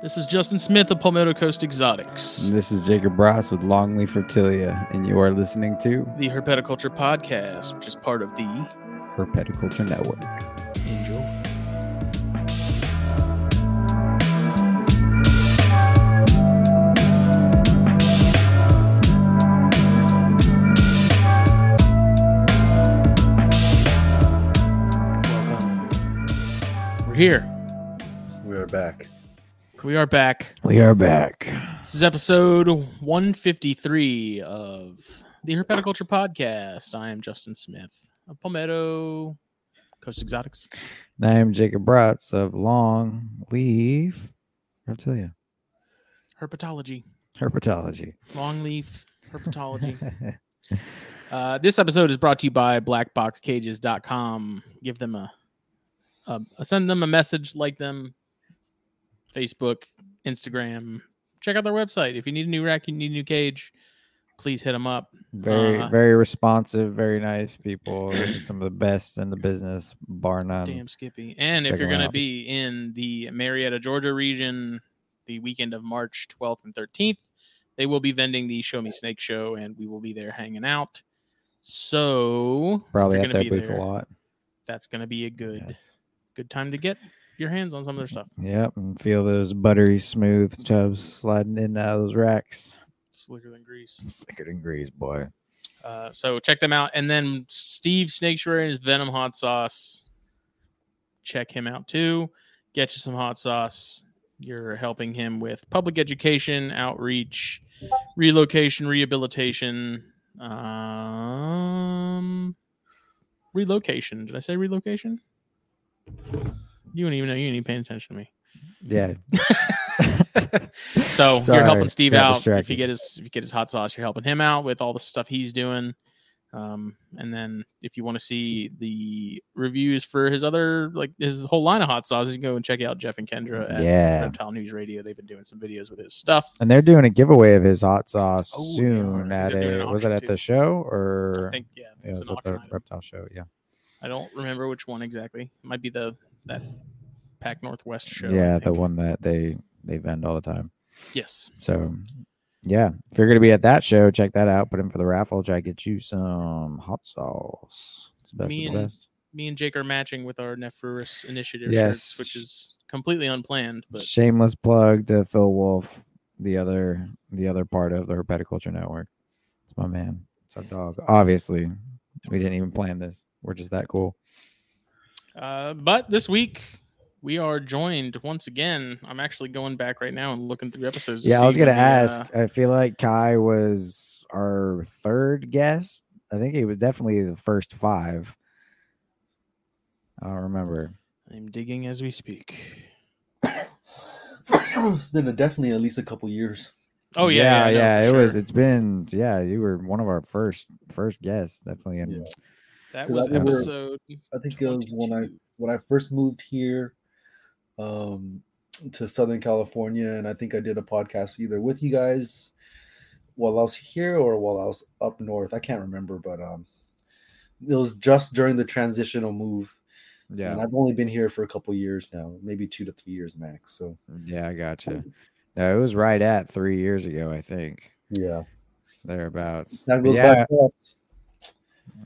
This is Justin Smith of Palmetto Coast Exotics, And This is Jacob Ross with Longleaf Reptilia, and you are listening to the Herpetoculture Podcast, which is part of the Herpetoculture Network. Enjoy. Welcome. We're here. We are back. We are back. We are back. This is episode 153 of the Herpetoculture Podcast. I am Justin Smith of Palmetto Coast Exotics. And I am Jacob Bratz of Long Longleaf Reptilia. Herpetology, Herpetology. longleaf herpetology. uh, this episode is brought to you by blackboxcages.com. Give them a, a, a send them a message, like them, Facebook, Instagram. Check out their website. If you need a new rack, you need a new cage, please hit them up. Very, Uh, very responsive, very nice people. Some of the best in the business, bar none. Damn Skippy. And if you're going to be in the Marietta, Georgia region the weekend of March 12th and 13th, they will be vending the Show Me Snake show and we will be there hanging out. So, Probably at that booth a there, lot. That's going to be a good Yes. good time to get your hands on some of their stuff. Yep, and feel those buttery smooth tubs sliding in and out of those racks. Slicker than grease. Slicker than grease, boy. Uh, so check them out. And then Steve Snaketuary and his Venom hot sauce. Check him out too. Get you some hot sauce. You're helping him with public education, outreach, relocation, rehabilitation, um, relocation. Did I say relocation? You don't even know. You ain't even paying attention to me. Yeah. So you're helping Steve out. If you get his if you get his hot sauce, you're helping him out with all the stuff he's doing. Um, and then if you want to see the reviews for his other like his whole line of hot sauces, you can go and check out Jeff and Kendra at Yeah. Reptile News Radio. They've been doing some videos with his stuff. And they're doing a giveaway of his hot sauce Oh, soon are. at a was it at too. the show or I think yeah, yeah, it's it an was at the item. reptile show, yeah. I don't remember which one exactly. It might be the that Pack Northwest show. Yeah, the one that they they vend all the time. Yes. So yeah, if you're gonna be at that show, check that out. Put in for the raffle. Try to get you some hot sauce. It's the best Me of the and- best. Me and Jake are matching with our Nephurus initiative Yes. shirts, which is completely unplanned, but Shameless plug to Phil Wolf, the other the other part of the Herpetoculture Network. It's my man. It's our dog. Obviously, we didn't even plan this. We're just that cool. Uh, but this week we are joined once again. I'm actually going back right now and looking through episodes. to Yeah, I was gonna ask. uh, I feel like Khai was our third guest. I think he was definitely the first five. I don't remember. I'm digging as we speak. it's been a, definitely at least a couple years. Oh yeah, yeah, yeah, no, it for was. It's been. Yeah, you were one of our first first guests, definitely. And Yeah. That 'cause was I remember- episode. I think it was when I when I first moved here um to Southern California and I think I did a podcast either with you guys while I was here or while I was up north. I can't remember, but um it was just during the transitional move. Yeah, and I've only been here for a couple years now, maybe two to three years max. So yeah, I gotcha. No, it was right at three years ago, I think, yeah. thereabouts. That But goes yeah, by fast.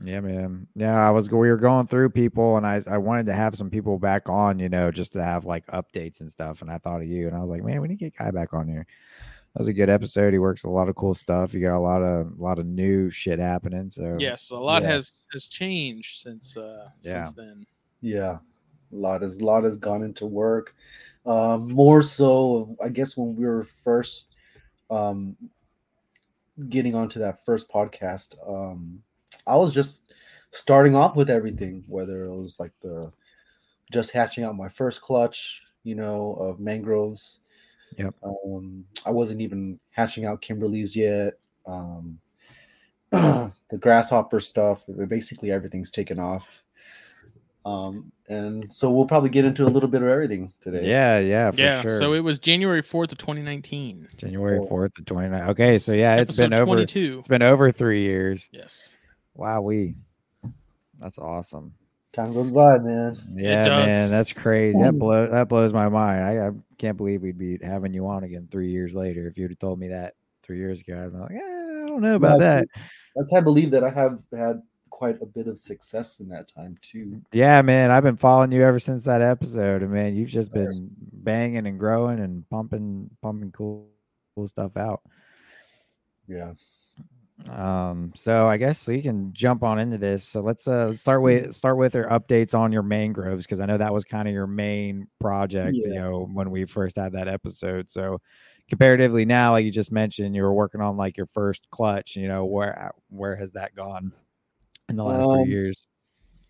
Yeah, man. Yeah, I was we were going through people and I I wanted to have some people back on, you know, just to have like updates and stuff. And I thought of you and I was like, man, we need to get Khai back on here. That was a good episode. He works a lot of cool stuff. You got a lot of a lot of new shit happening. So Yes, a lot yeah. has has changed since uh Yeah. since then. Yeah, a lot has a lot has gone into work. Um, more so, I guess when we were first um, getting onto that first podcast, um, I was just starting off with everything, whether it was like the just hatching out my first clutch, you know, of mangroves. Yep. Um, I wasn't even hatching out Kimberleys yet. Um, the grasshopper stuff, basically everything's taken off. Um, and so we'll probably get into a little bit of everything today. yeah, yeah, for yeah. sure. So it was January fourth of 2019. January fourth to 29. Okay, so yeah, it's Episode been over 22. it's been over three years. Yes. Wow, we that's awesome. Time goes by, man. Yeah, man, that's crazy. That Mm. blow that blows my mind. I, I can't believe we'd be having you on again three years later. If you'd have told me that three years ago, I'd be like, eh, I don't know about Yeah, that. I can't believe that I have had quite a bit of success in that time too. Yeah, man, I've been following you ever since that episode, and man, you've just been banging and growing and pumping, pumping cool, cool stuff out. Yeah. Um, so I guess we can jump on into this. So let's uh let's start with start with your updates on your mangroves because I know that was kind of your main project, you know, when we first had that episode. So comparatively now, like you just mentioned, you were working on like your first clutch, you know, where where has that gone in the last Um, three years?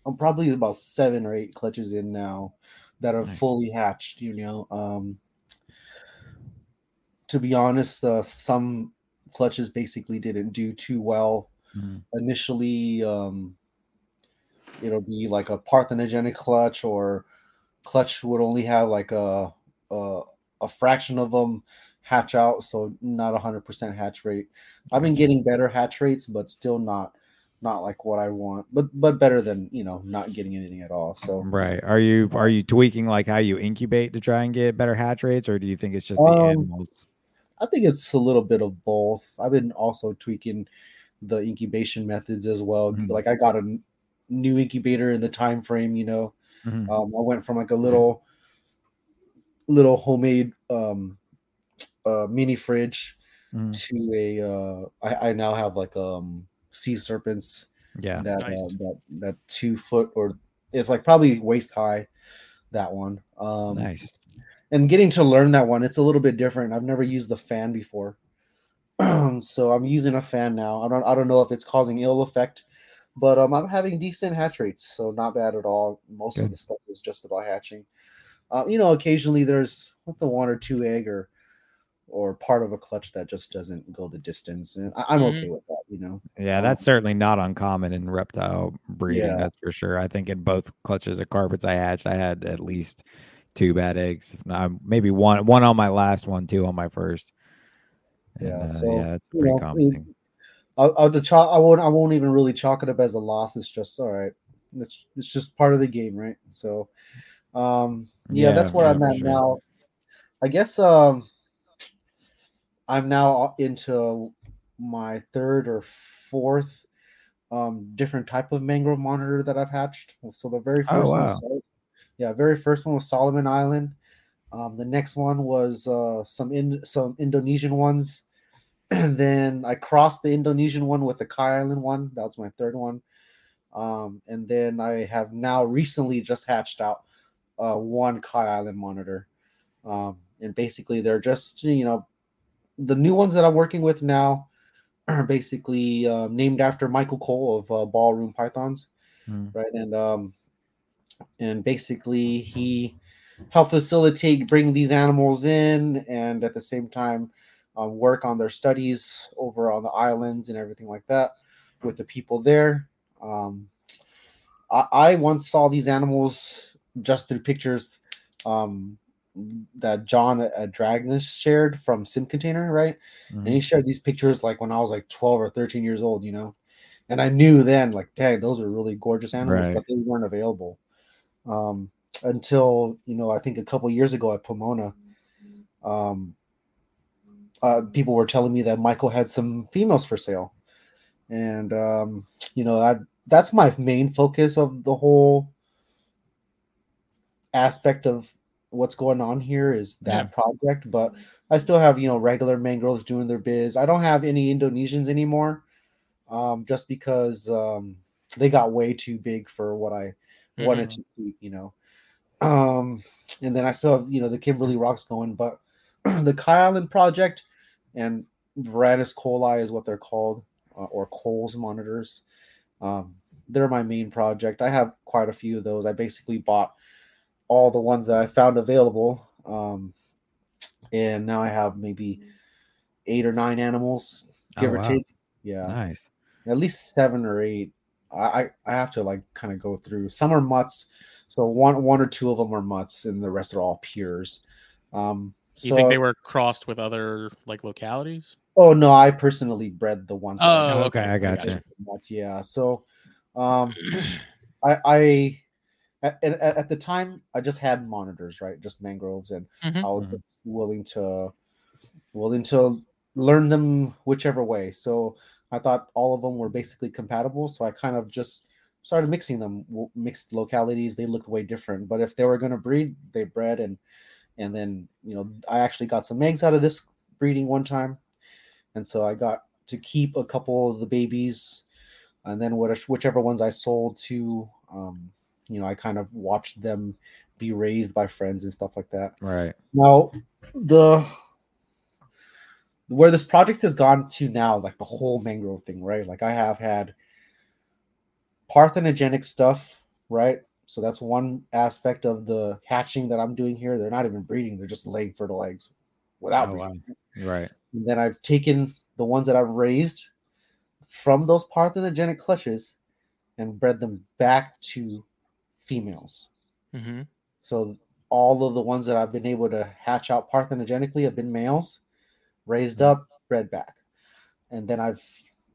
I'm probably about seven or eight clutches in now that are Nice. fully hatched. You know, um, to be honest, uh, some clutches basically didn't do too well Mhm. initially. Um, it'll be like a parthenogenic clutch, or clutch would only have like a a, a fraction of them hatch out, so not a hundred percent hatch rate. I've been getting better hatch rates, but still not not like what I want, but but better than you know not getting anything at all. So Right. Are you are you tweaking like how you incubate to try and get better hatch rates, or do you think it's just the Um, animals? I think it's a little bit of both. I've been also tweaking the incubation methods as well. Mhm. Like I got a new incubator in the time frame. You know, Mhm. um, I went from like a little little homemade um, uh, mini fridge Mhm. to a. Uh, I, I now have like um sea serpents Yeah. that Nice. uh, that that two foot or it's like probably waist high. That one. Um, Nice. And getting to learn that one it's a little bit different i've never used the fan before so i'm using a fan now i don't i don't know if it's causing ill effect but um, i'm having decent hatch rates so not bad at all most of the stuff is just about hatching uh, you know occasionally there's the one or two egg or or part of a clutch that just doesn't go the distance and I, i'm Mhm. okay with that you know Yeah, that's Um, certainly not uncommon in reptile breeding. Yeah. That's for sure. I think in both clutches of carpets I hatched, I had at least two bad eggs. If not, maybe one, one on my last one, two on my first. And, Yeah, uh, so, yeah, it's pretty know, common it- thing. I'll, I'll the chalk. I won't. I won't even really chalk it up as a loss. It's just all right. It's it's just part of the game, right? So, um, yeah, that's where yeah, I'm at sure. now. I guess um, I'm now into my third or fourth um different type of mangrove monitor that I've hatched. So the very Oh, first one, wow. Sol- yeah, very first one was Solomon Island. Um, the next one was uh, some in some Indonesian ones, and then I crossed the Indonesian one with the Kai Island one. That was my third one. Um, and then I have now recently just hatched out uh, one Kai Island monitor. Um, and basically, they're just you know the new ones that I'm working with now are basically uh, named after Michael Cole of uh, Ballroom Pythons, Hmm. right? And um, and basically he helped facilitate bring these animals in, and at the same time um, work on their studies over on the islands and everything like that with the people there. Um, I, I once saw these animals just through pictures um, that John Dragnus shared from Sim Container, right? and he Mhm. shared these pictures like when I was like 12 or 13 years old, you know. And I knew then, like, dang, those are really gorgeous animals, Right. but they weren't available um, until you know. I think a couple years ago at Pomona, um, uh, people were telling me that Michael had some females for sale, and um, you know, I that's my main focus of the whole aspect of what's going on here is that project. But i still have you know regular mangroves doing their biz. I don't have any indonesians anymore um just because um they got way too big for what i wanted to keep you know um and then i still have you know the kimberly rocks going but the kai island project and varanus colei is what they're called uh, or coles monitors um they're my main project i have quite a few of those i basically bought all the ones that I found available. Um, and now I have maybe eight or nine animals, give Oh, or wow. take. Yeah, Nice. at least seven or eight. I I I have to like kind of go through. Some are mutts, so one one or two of them are mutts, and the rest are all pures. Um, You so, think they were crossed with other like localities? Oh no, I personally bred the ones. Oh, found. okay, I got gotcha. you. Mutts, yeah. So, um, I I at, at, at the time I just had monitors, right? Just mangroves, and Mhm. I was Mhm. willing to willing to learn them whichever way. So I thought all of them were basically compatible. So I kind of just started mixing them, mixed localities. They looked way different, but if they were going to breed, they bred, and and then you know I actually got some eggs out of this breeding one time, and so I got to keep a couple of the babies, and then what whichever ones I sold to, um, you know, I kind of watched them be raised by friends and stuff like that. Right. Now, the where this project has gone to now, like the whole mangrove thing, right? Like I have had parthenogenic stuff, right? So that's one aspect of the hatching that I'm doing here. They're not even breeding; they're just laying fertile eggs without Oh, breeding. wow. Right. And then I've taken the ones that I've raised from those parthenogenic clutches and bred them back to females. hmm So all of the ones that I've been able to hatch out parthenogenically have been males, raised up, bred back, and then I've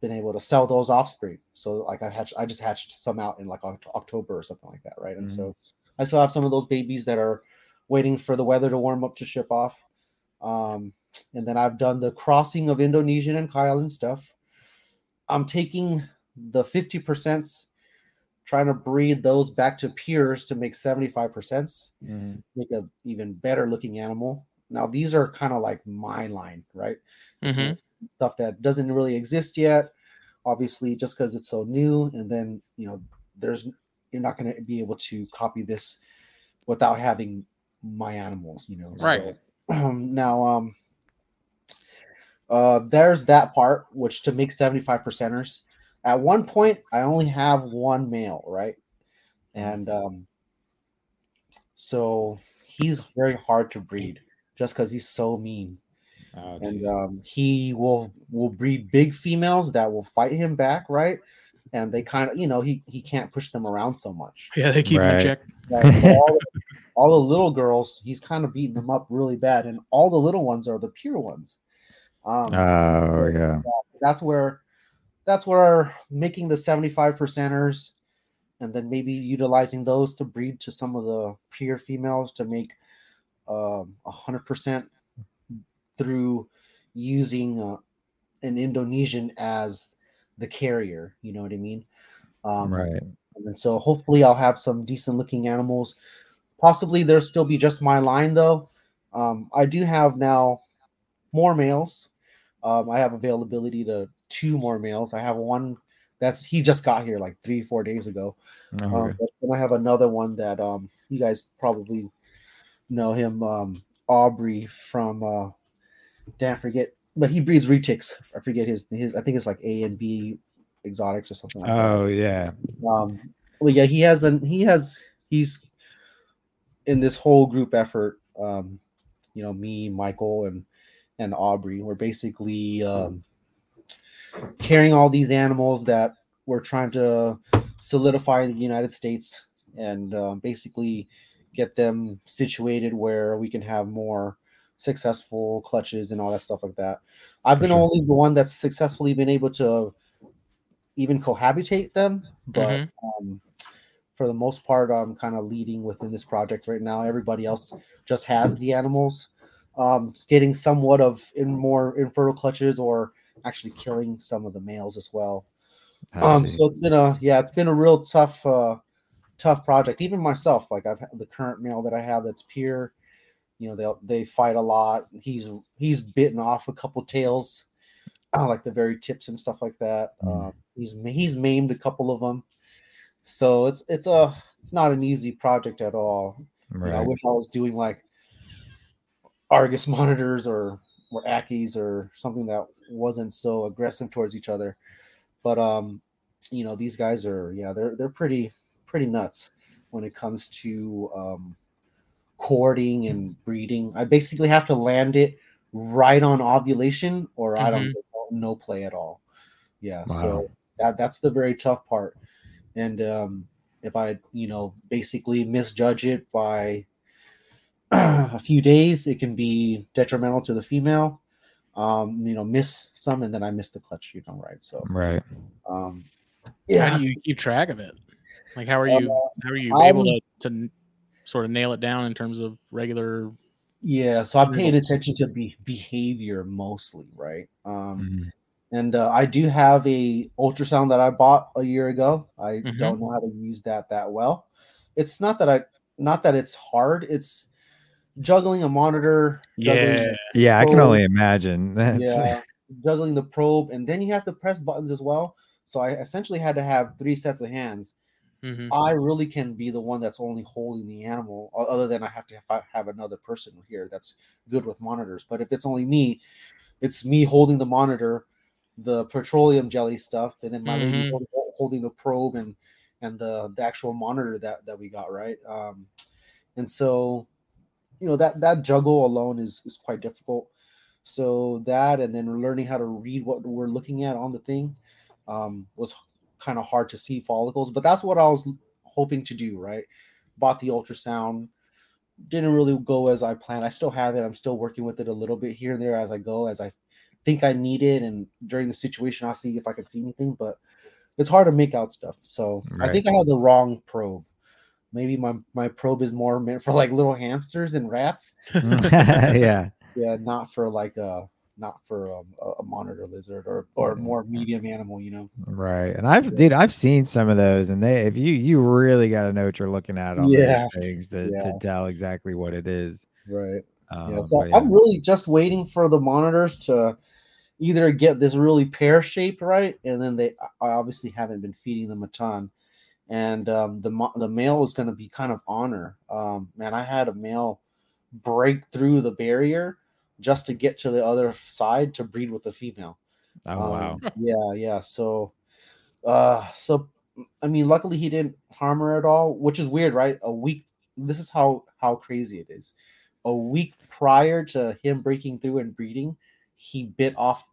been able to sell those offspring. So like I hatched, I just hatched some out in like October or something like that, right? And so I still have some of those babies that are waiting for the weather to warm up to ship off. Um, and then I've done the crossing of Indonesian and Kai and stuff. I'm taking the 50%, trying to breed those back to peers to make 75% Mhm. make a even better looking animal. Now these are kind of like my line, right? Mhm. Stuff that doesn't really exist yet, obviously, just because it's so new. And then you know, there's you're not going to be able to copy this without having my animals, you know. Right. So, um, now, um, uh, there's that part, which to make 75 percenters. At one point, I only have one male, right? And um, so he's very hard to breed just because he's so mean Oh, and um, he will will breed big females that will fight him back, right? And they kind of, you know, he he can't push them around so much. Yeah, they keep him in Right. check. Like, all, all the little girls, he's kind of beating them up really bad, and all the little ones are the pure ones. Um, oh yeah. that's where that's where making the 75 percenters and then maybe utilizing those to breed to some of the pure females to make um, a hundred percent through using uh, an Indonesian as the carrier. You know what I mean? Um, right. and so hopefully I'll have some decent looking animals. Possibly there'll still be just my line though. Um, I do have now more males. Um, I have availability to two more males. I have one that's he just got here like three, four days ago. Oh, Um, okay. I have another one that um, you guys probably know him, um, Aubrey from uh, damn, I forget, but he breeds retics. I forget his his. I think it's like A and B exotics or something like that. Oh yeah. Um, well, yeah, he has an he has he's in this whole group effort. Um, you know, me, Michael, and and Aubrey. We're basically um, carrying all these animals that we're trying to solidify the United States and um, basically get them situated where we can have more successful clutches and all that stuff like that. I've For been sure. only the one that's successfully been able to even cohabitate them, but Mhm. um, for the most part, I'm kind of leading within this project right now. Everybody else just has the animals, um, getting somewhat of in more infertile clutches or actually killing some of the males as well. Um, so it's been a yeah, it's been a real tough, uh, tough project. Even myself, like I've had the current male that I have that's pure. You know, they they fight a lot. He's he's bitten off a couple tails, uh, like the very tips and stuff like that. Mm. Um, he's he's maimed a couple of them. So it's it's a it's not an easy project at all. You know, I wish I was doing like Argus monitors or or Ackies or something that wasn't so aggressive towards each other. But um, you know, these guys are yeah, they're they're pretty pretty nuts when it comes to um courting and breeding. I basically have to land it right on ovulation or I don't Mhm. no play at all. Yeah, Wow. so that that's the very tough part. And um if I, you know, basically misjudge it by a few days, it can be detrimental to the female. Um, you know, miss some and then I miss the clutch, you know, right? So Right. um yeah. How yeah, do you keep track of it? Like, how are Um, you? How are you I'm- able to to sort of nail it down in terms of regular? Yeah, so I'm paying attention to be- behavior mostly, right? Um, Mhm. and uh, I do have a ultrasound that I bought a year ago. I Mhm. don't know how to use that that well. It's not that I, not that it's hard. It's juggling a monitor, juggling Yeah, Yeah, I can only imagine. That's yeah, juggling the probe, and then you have to press buttons as well. So I essentially had to have three sets of hands. Mhm. I really can be the one that's only holding the animal, other than I have to have, have another person here that's good with monitors. But if it's only me, it's me holding the monitor, the petroleum jelly stuff, and then my lady Mhm. holding, holding the probe and and the, the actual monitor that that we got right. Um, and so, you know that that juggle alone is is quite difficult. So that and then learning how to read what we're looking at on the thing um, was kind of hard to see follicles, but that's what I was hoping to do. Right, bought the ultrasound, didn't really go as I planned. I still have it. I'm still working with it a little bit here and there as I go, as I think I need it, and during the situation, I'll see if I can see anything. But it's hard to make out stuff. So I think I have the wrong probe. Maybe my my probe is more meant for like little hamsters and rats. yeah. Yeah, not for like a not for um, a, monitor lizard or or more medium animal. You know. Right. And I've dude, I've seen some of those and they if you you really gotta know what you're looking at on Yeah. those things to, Yeah. to tell exactly what it is. Right. Um, yeah, so I'm really just waiting for the monitors to either get this really pear shaped right, and then they I obviously haven't been feeding them a ton, and um, the the male is going to be kind of honor. Um, man, I had a male break through the barrier just to get to the other side to breed with the female. oh wow. Um, yeah, yeah. So, uh, so I mean, luckily he didn't harm her at all, which is weird, right? A week. This is how how crazy it is. A week prior to him breaking through and breeding, he bit off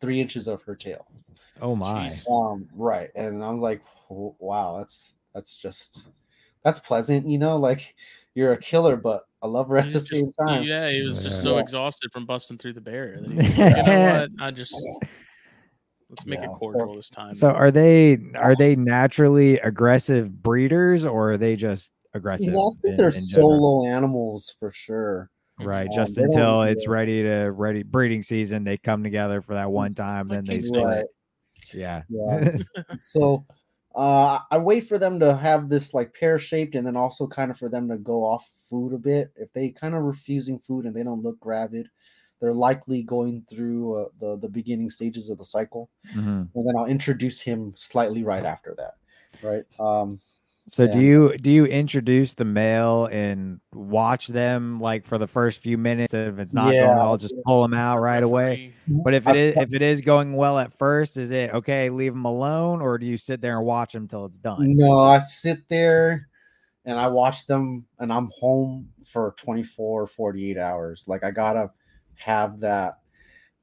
three inches of her tail. Oh my. Jeez. Um, right, and I'm like, wow, that's that's just that's pleasant, you know. Like you're a killer, but a lover at the was same just- time. Yeah, he was just Yeah. so exhausted from busting through the barrier. That he was like, you know what? I just let's make Yeah, it so- cordial this time. So are they are they naturally aggressive breeders or are they just aggressive? You I think in- they're in solo animals for sure. Right, Um, just until it's ready to ready breeding season, they come together for that one time, then they kids. Right. Yeah, Yeah. so uh I wait for them to have this like pear shaped and then also kind of for them to go off food a bit. If they kind of refusing food and they don't look gravid, they're likely going through uh, the the beginning stages of the cycle. Mhm. And then I'll introduce him slightly right after that. Right. Um So do you do you introduce the male and watch them like for the first few minutes? If it's not going well, just pull them out right away. Mm-hmm. But if it is if it is going well at first, is it okay? Leave them alone, or do you sit there and watch them till it's done? No, I sit there and I watch them and I'm home for 24, 48 hours. Like I gotta have that.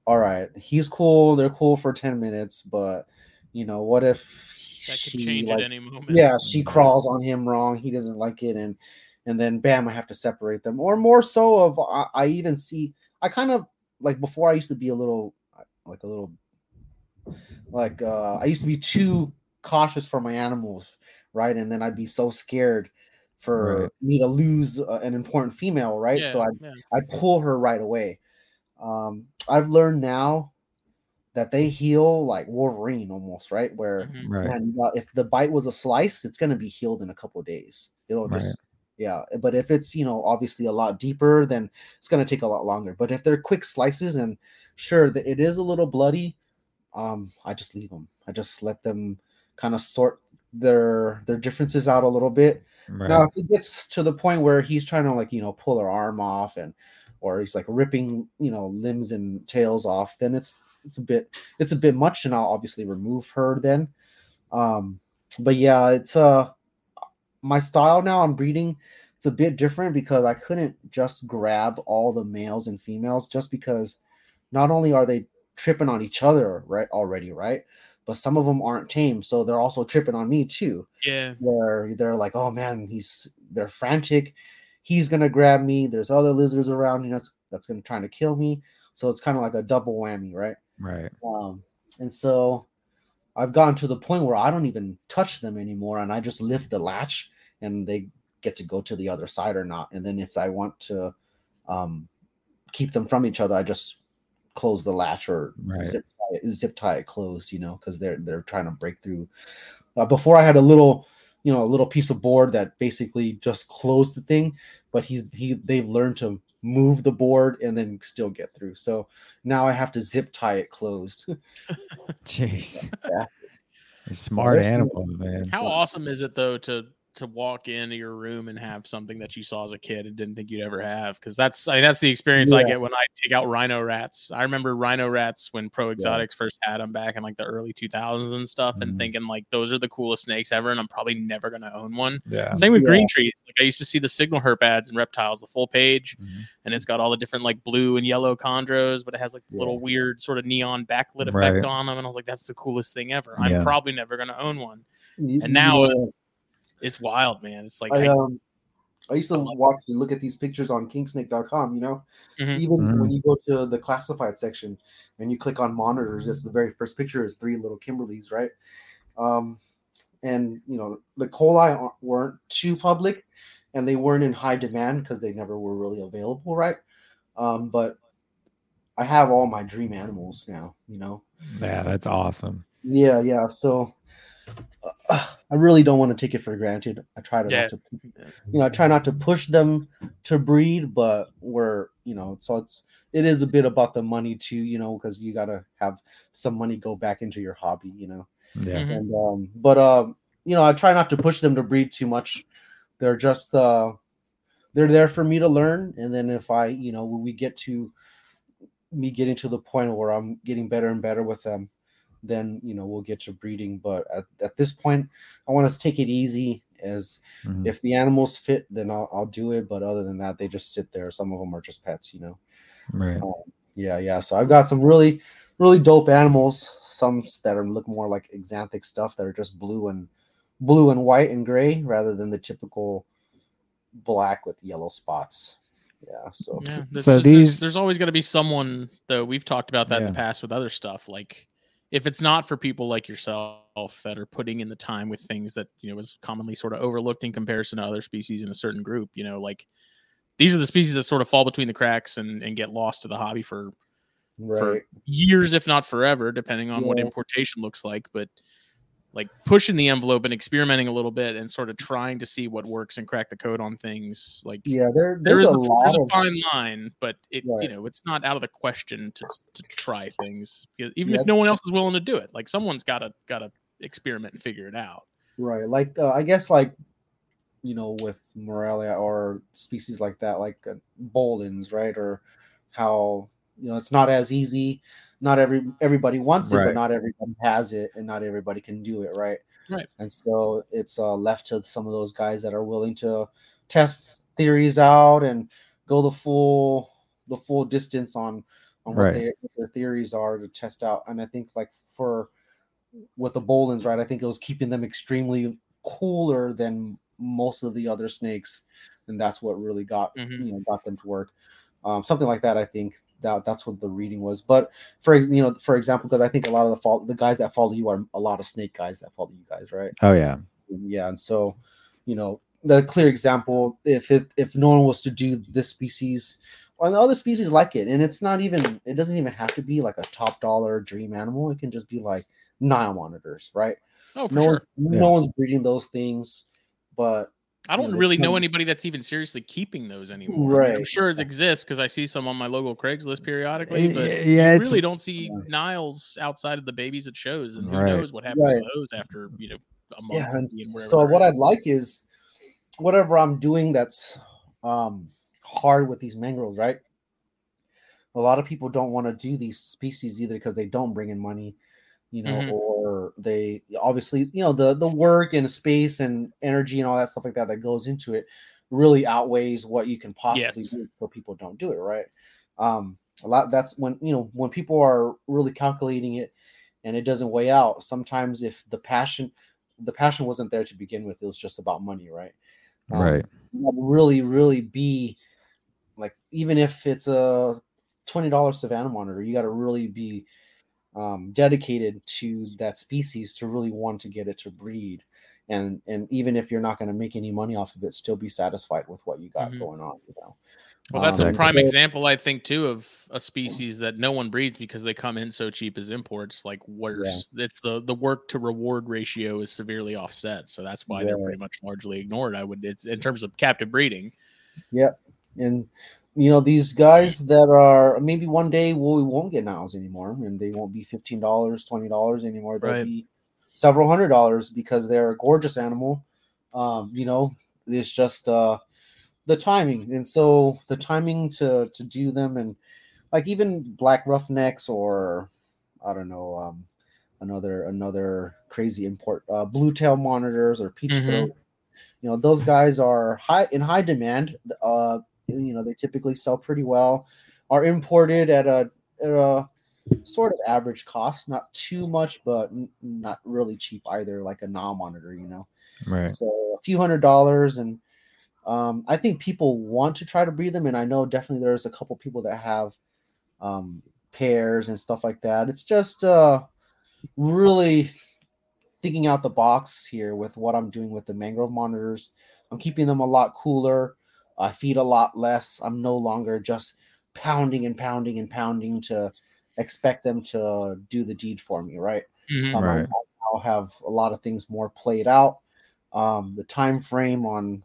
All right, he's cool, they're cool for 10 minutes, but you know, what if That could she change like at any moment. yeah, she crawls on him wrong, he doesn't like it, and and then bam, I have to separate them. Or more so of I, I even see I kind of like before I used to be a little like a little like uh I used to be too cautious for my animals, right? And then I'd be so scared for Right. me to lose uh, an important female, right? Yeah, so I yeah. I pull her right away. Um, I've learned now that they heal like Wolverine almost, right? Where Mhm. Right. man, uh, if the bite was a slice, it's gonna be healed in a couple of days. It'll Right. just yeah. But if it's you know obviously a lot deeper, then it's gonna take a lot longer. But if they're quick slices and sure that it is a little bloody, um, I just leave them. I just let them kind of sort their their differences out a little bit. Right. Now, if it gets to the point where he's trying to like you know pull her arm off and or he's like ripping you know limbs and tails off, then it's it's a bit it's a bit much, and I'll obviously remove her then. Um, but yeah, it's uh my style now I'm breeding. It's a bit different because I couldn't just grab all the males and females just because not only are they tripping on each other right already, right? But some of them aren't tame, so they're also tripping on me too Yeah. where they're like, oh man, he's they're frantic. He's gonna grab me. There's other lizards around, you know, that's, that's gonna try to kill me. So it's kind of like a double whammy, right? Right. Um, and so I've gotten to the point where I don't even touch them anymore, and I just lift the latch, and they get to go to the other side or not. And then if I want to um, keep them from each other, I just close the latch or Right. zip, tie it, zip tie it closed, you know, because they're they're trying to break through. Uh, before I had a little, you know, a little piece of board that basically just closed the thing, but he's he they've learned to move the board and then still get through. So now I have to zip tie it closed. Jeez. Yeah. Smart That's- animals, man. How awesome is it though to to walk into your room and have something that you saw as a kid and didn't think you'd ever have? Because that's I mean, that's the experience I get when I take out rhino rats. I remember rhino rats when Pro Exotics first had them back in like the early 2000s and stuff, and Mhm. thinking like those are the coolest snakes ever, and I'm probably never gonna own one. Yeah. Same with Yeah. green trees. Like I used to see the signal herp ads and reptiles, the full page, Mhm. and it's got all the different like blue and yellow chondros, but it has like little weird sort of neon backlit effect Right. on them. And I was like, that's the coolest thing ever. I'm probably never gonna own one. And now it's, it's wild, man. It's like I I- um I used to watch and look at these pictures on kingsnake.com, you know. Mhm. Even Mhm. when you go to the classified section and you click on monitors, it's the very first picture is three little Kimberleys, right? Um and you know, the coli weren't too public and they weren't in high demand because they never were really available, right? Um, but I have all my dream animals now, you know. Yeah, that's awesome. Yeah, yeah. So uh, I really don't want to take it for granted. I try to Yeah. not to, you know, I try not to push them to breed, but we're, you know, so it's it is a bit about the money too, you know, because you gotta have some money go back into your hobby, you know. Yeah. Mhm. And um, but um, you know, I try not to push them to breed too much. They're just uh, they're there for me to learn, and then if I, you know, when we get to me getting to the point where I'm getting better and better with them, then you know we'll get to breeding. But at, at this point, I want to take it easy. As Mhm. if the animals fit, then I'll, I'll do it. But other than that, they just sit there. Some of them are just pets, you know. Right. Yeah, yeah. So I've got some really, really dope animals. Some that are look more like axanthic stuff that are just blue and blue and white and gray rather than the typical black with yellow spots. Yeah. So Yeah, So- this so is- there's- these- there's, always going to be someone though. We've talked about that in the past with other stuff. Like if it's not for people like yourself that are putting in the time with things that you know is commonly sort of overlooked in comparison to other species in a certain group, you know, like these are the species that sort of fall between the cracks and, and get lost to the hobby for right. years, if not forever, depending on what importation looks like. But like pushing the envelope and experimenting a little bit and sort of trying to see what works and crack the code on things. Like Yeah, there there there's a a, lot there's a of fine line, but it you know it's not out of the question to to try things even Yeah, if no one else is willing to do it. Like someone's got to got to experiment and figure it out. right. Like uh, I guess like you know with Morelia or species like that, like uh, Boelens, right? Or how you know it's not as easy. Not every everybody wants it, Right. but not everybody has it, and not everybody can do it, right? Right. And so it's uh, left to some of those guys that are willing to test theories out and go the full the full distance on on what, Right. they, what their theories are to test out. And I think like for with the Boelens, right? I think it was keeping them extremely cooler than most of the other snakes, and that's what really got Mhm. you know got them to work. Um, something like that, I think that that's what the reading was. But for you know, for example, because I think a lot of the follow the guys that follow you are a lot of snake guys that follow you guys, right? Oh yeah. yeah and so you know the clear example if it if no one was to do this species or the other species like it and it's not even it doesn't even have to be like a top dollar dream animal it can just be like nile monitors right Oh, for no sure. one's no one's breeding those things but I don't know, really know anybody that's even seriously keeping those anymore. I mean, I'm Right. sure it exists because I see some on my local Craigslist periodically, but yeah, you really don't see Yeah. Niles outside of the babies it shows, and who Right. knows what happens Right. to those after you know a month. yeah and so what i'd like is whatever i'm doing that's um hard with these mangroves right a lot of people don't want to do these species either because they don't bring in money you know Mhm. or they obviously you know the the work and space and energy and all that stuff like that that goes into it really outweighs what you can possibly Yes. do so people don't do it right um a lot that's when you know when people are really calculating it and it doesn't weigh out sometimes if the passion the passion wasn't there to begin with it was just about money right Um, right. really really be like even if it's a $20 savannah monitor you got to really be um, dedicated to that species to really want to get it to breed and and even if you're not going to make any money off of it still be satisfied with what you got Mhm. going on you know Well, that's Um, a prime so- example, I think, too, of a species that no one breeds because they come in so cheap as imports. Like, where's it's the the work to reward ratio is severely offset, so that's why they're pretty much largely ignored. I would, it's in terms of captive breeding. Yeah, and you know these guys that are maybe one day we'll, we won't get nows anymore and they won't be $15 $20 anymore. They'll Right. be several hundred dollars because they're a gorgeous animal. Um you know it's just uh the timing. And so the timing to to do them and like even black roughnecks or i don't know um another another crazy import uh blue tail monitors or peach Mhm. throat you know those guys are high in high demand. Uh you know they typically sell pretty well are imported at a, at a sort of average cost not too much but not really cheap either like a now monitor you know? Right. so a few hundred dollars and um, i think people want to try to breed them and i know definitely there's a couple people that have um, pairs and stuff like that. It's just uh, really thinking out the box here with what i'm doing with the mangrove monitors. I'm keeping them a lot cooler i feed a lot less i'm no longer just pounding and pounding and pounding to expect them to do the deed for me right Mhm. um, Right. I'll, I'll have a lot of things more played out. Um, the time frame on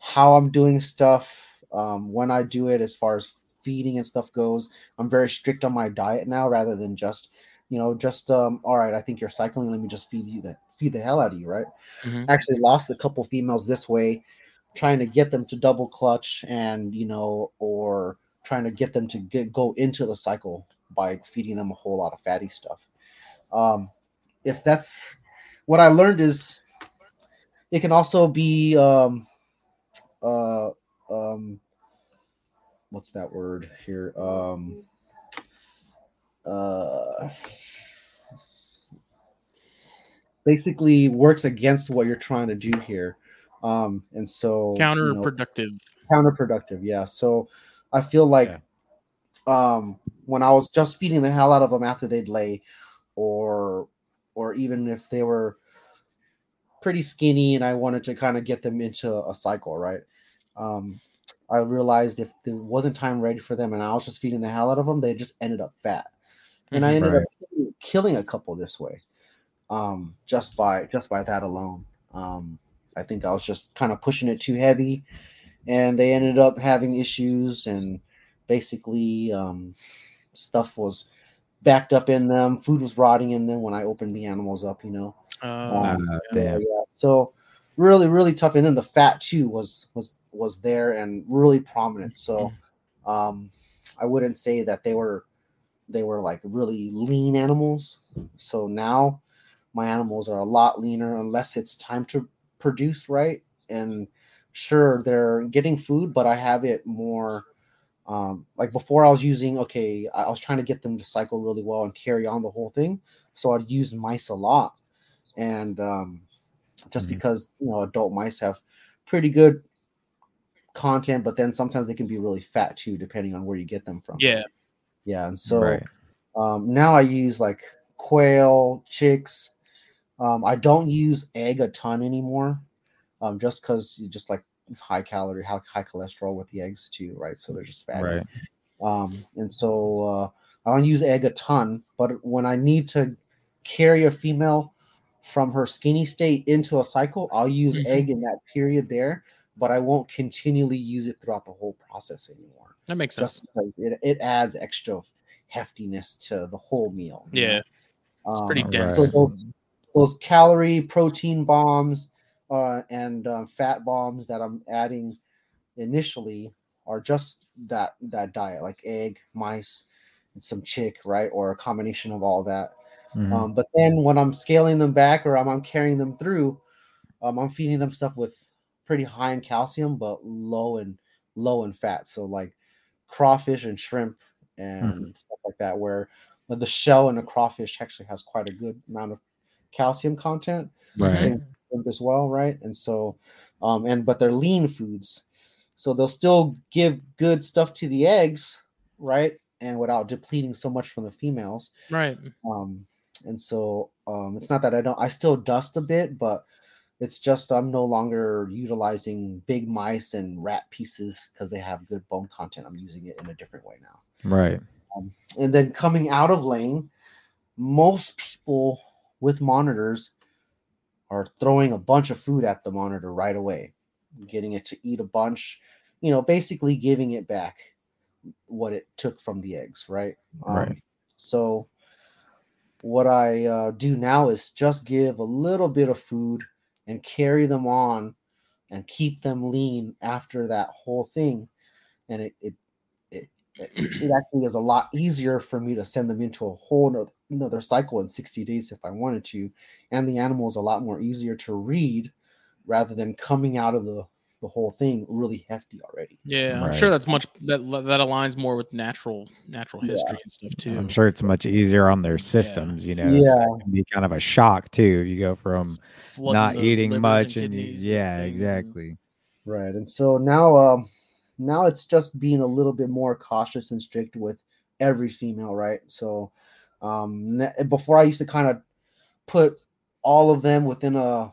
how I'm doing stuff, um, when I do it, as far as feeding and stuff goes, I'm very strict on my diet now, rather than just, you know, just um, all right. I think you're cycling. Let me just feed you the feed the hell out of you, right? Mhm. Actually, lost a couple females this way, trying to get them to double clutch, and you know, or trying to get them to get go into the cycle by feeding them a whole lot of fatty stuff um, if that's what I learned is it can also be um, uh, um, what's that word here? Um, uh, basically works against what you're trying to do here. Um, and so you know, Counterproductive. counterproductive. Yeah. So I feel like um, when I was just feeding the hell out of them after they'd lay, or or even if they were pretty skinny and I wanted to kind of get them into a cycle, right? Um, I realized if there wasn't time ready for them and I was just feeding the hell out of them, they just ended up fat. And I Mhm. ended Right. up killing, killing a couple this way. Um, just by just by that alone. Um, I think I was just kind of pushing it too heavy and they ended up having issues and basically um, stuff was backed up in them food was rotting in them when i opened the animals up you know Uh, Um, Uh, damn. yeah. so really really tough and then the fat too was was was there and really prominent so um i wouldn't say that they were they were like really lean animals so now my animals are a lot leaner unless it's time to produce right and sure they're getting food but i have it more um like before i was using okay i I was trying to get them to cycle really well and carry on the whole thing so i'd use mice a lot and um just Mhm. because you know adult mice have pretty good content but then sometimes they can be really fat too depending on where you get them from yeah. yeah and so right. um, now I use like quail, chicks. Um, I don't use egg a ton anymore, um, just because you just like high calorie, high, high cholesterol with the eggs too, right? So they're just fatty. Right. Um, and so uh, I don't use egg a ton, but when I need to carry a female from her skinny state into a cycle, I'll use Mhm. egg in that period there, but I won't continually use it throughout the whole process anymore That makes sense. it, it adds extra heftiness to the whole meal. Yeah. know? It's Um, pretty Right. dense. So those those calorie protein bombs uh, and uh, fat bombs that I'm adding initially are just that that diet, like egg, mice, and some chick, right, or a combination of all that. Mhm. Um, but then when I'm scaling them back or I'm, I'm carrying them through, um, I'm feeding them stuff with pretty high in calcium but low in low in fat. So like crawfish and shrimp and stuff like that, where where the shell in a crawfish actually has quite a good amount of calcium content. right. Same with shrimp as well, right? And so, um, and but they're lean foods, so they'll still give good stuff to the eggs, right? and without depleting so much from the females. Right. Um, and so um, it's not that I don't, I still dust a bit, but it's just I'm no longer utilizing big mice and rat pieces because they have good bone content. I'm using it in a different way now. Right. Um, and then coming out of laying, most people with monitors are throwing a bunch of food at the monitor right away, getting it to eat a bunch, you know, basically giving it back what it took from the eggs, right? Right. Um, so what I uh, do now is just give a little bit of food and carry them on and keep them lean after that whole thing. And it it it, it, it actually is a lot easier for me to send them into a whole nother, another cycle in 60 days if I wanted to. And the animal is a lot more easier to read rather than coming out of the the whole thing really hefty already. Yeah, I'm sure that's much that that aligns more with natural natural Yeah. history and stuff too. I'm sure it's much easier on their systems, you know. so Yeah. it can be kind of a shock too. You go from not eating much and, kidneys with yeah, things and- exactly. Right. And so now um now it's just being a little bit more cautious and strict with every female, right? So um before I used to kind of put all of them within a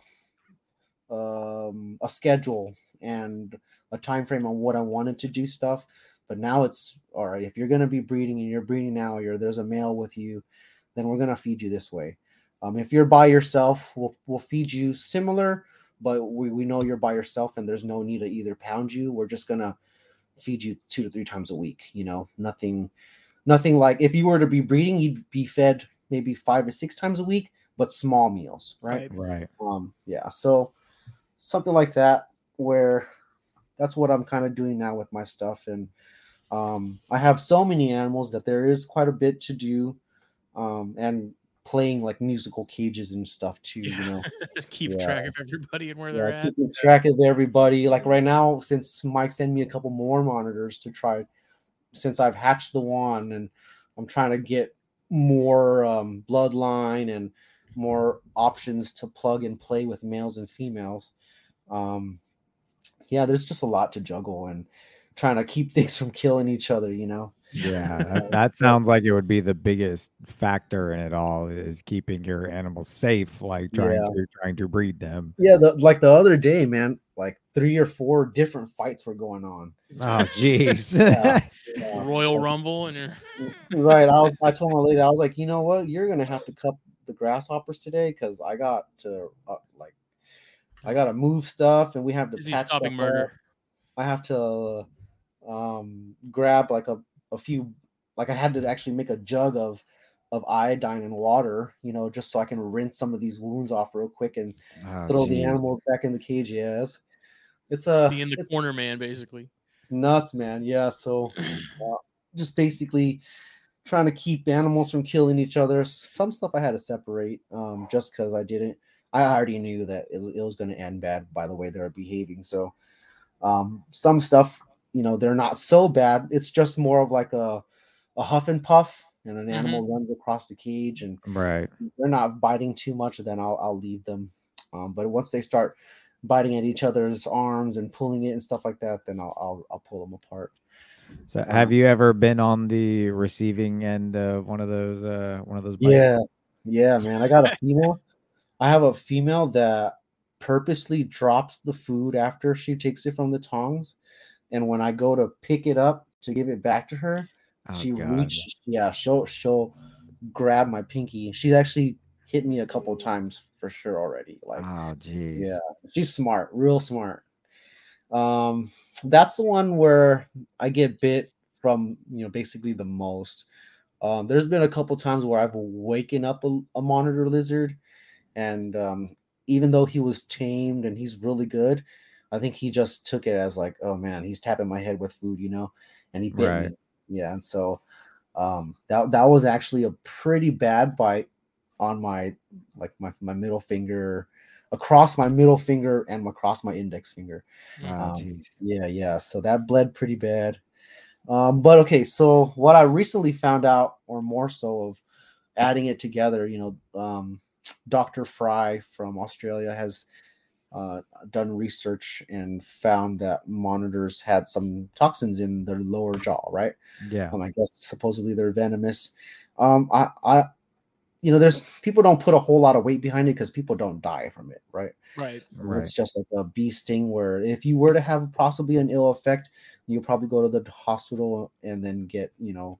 um a schedule and a time frame on what I wanted to do stuff. But now it's all right. If you're gonna be breeding and you're breeding now, you're there's a male with you, then we're gonna feed you this way. Um, if you're by yourself, we'll we'll feed you similar, but we, we know you're by yourself and there's no need to either pound you. We're just gonna feed you two to three times a week. You know, nothing, nothing like if you were to be breeding, you'd be fed maybe five or six times a week, but small meals, right? Right. Um, yeah, so something like that where that's what I'm kind of doing now with my stuff. And um, I have so many animals that there is quite a bit to do. Um, and playing like musical cages and stuff too, you know. keep Yeah. track of everybody and where they're Yeah, at. keeping track of everybody. Like right now, since Mike sent me a couple more monitors to try, since I've hatched the one, and I'm trying to get more um, bloodline and more options to plug and play with males and females. Um, yeah, there's just a lot to juggle and trying to keep things from killing each other. You know. Yeah, that, that sounds like it would be the biggest factor in it all is keeping your animals safe, like trying Yeah. to trying to breed them. Yeah, the, like the other day, man, like three or four different fights were going on. Oh, jeez. Yeah. Yeah. Royal Rumble and you're right. I was. I told my lady, I was like, you know what? You're gonna have to cut the grasshoppers today because I got to uh, like, I got to move stuff and we have to busy patch stopping stuff up. murder. I have to um grab like a a few like I had to actually make a jug of of iodine and water, you know, just so I can rinse some of these wounds off real quick and Oh, throw the animals back in the cage. Yes, it's a Be in the corner man, basically. it's nuts, man. Yeah, so uh, just basically trying to keep animals from killing each other. Some stuff I had to separate um, just because I didn't. I already knew that it, it was going to end bad by the way they were behaving. So um, some stuff, you know, they're not so bad. It's just more of like a a huff and puff, and an animal runs across the cage, and Right. they're not biting too much. Then I'll I'll leave them. Um, but once they start biting at each other's arms and pulling it and stuff like that, then I'll I'll, I'll pull them apart. So have you ever been on the receiving end of one of those uh one of those bites? Yeah, yeah, man. I got a female. I have a female that purposely drops the food after she takes it from the tongs, and when I go to pick it up to give it back to her, Oh, she God. reach. Yeah, she'll she'll grab my pinky. She's actually hit me a couple times for sure already. Like, Oh jeez. yeah, she's smart, real smart. Um, that's the one where I get bit from, you know, basically the most. Um, there's been a couple times where I've waken up a, a monitor lizard, and um, even though he was tamed and he's really good, I think he just took it as like, oh man, he's tapping my head with food, you know, and he bit Right. me. Yeah, and so um, that that was actually a pretty bad bite on my like my my middle finger, across my middle finger and across my index finger. Oh Um. Yeah, yeah. So that bled pretty bad. Um, but okay, so what I recently found out, or more so of adding it together, you know, um, Dr. Fry from Australia has uh, done research and found that monitors had some toxins in their lower jaw, right? Yeah. Um, I guess supposedly they're venomous. Um, I, I, you know, there's people don't put a whole lot of weight behind it because people don't die from it, right? Right. Right. It's just like a bee sting where if you were to have possibly an ill effect, you'll probably go to the hospital and then get, you know,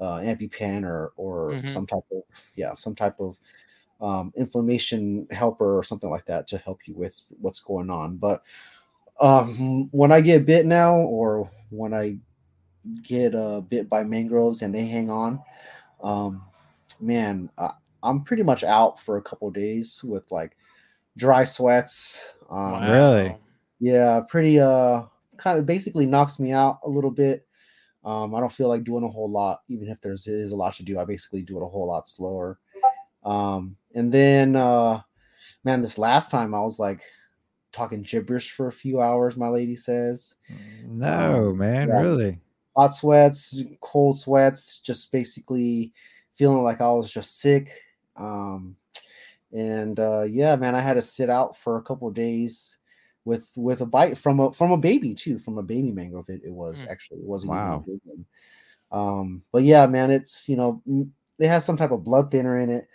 uh, EpiPen or or Mhm. some type of yeah, some type of um, inflammation helper or something like that to help you with what's going on. But um, when I get bit now, or when I get uh, bit by mangroves and they hang on, um, man, uh, I'm pretty much out for a couple days with like dry sweats. Um, Really? yeah, pretty uh kind of basically knocks me out a little bit. Um, I don't feel like doing a whole lot, even if there's is a lot to do. I basically do it a whole lot slower. Um, and then uh man, this last time I was like talking gibberish for a few hours, my lady says. No, Um, man, yeah. really. Hot sweats, cold sweats, just basically feeling like I was just sick. Um and uh yeah, man, I had to sit out for a couple of days with with a bite from a from a baby too, from a baby mangrove. It, it was Mm. actually it wasn't Wow. even a big. Um, but yeah, man, it's you know it has some type of blood thinner in it.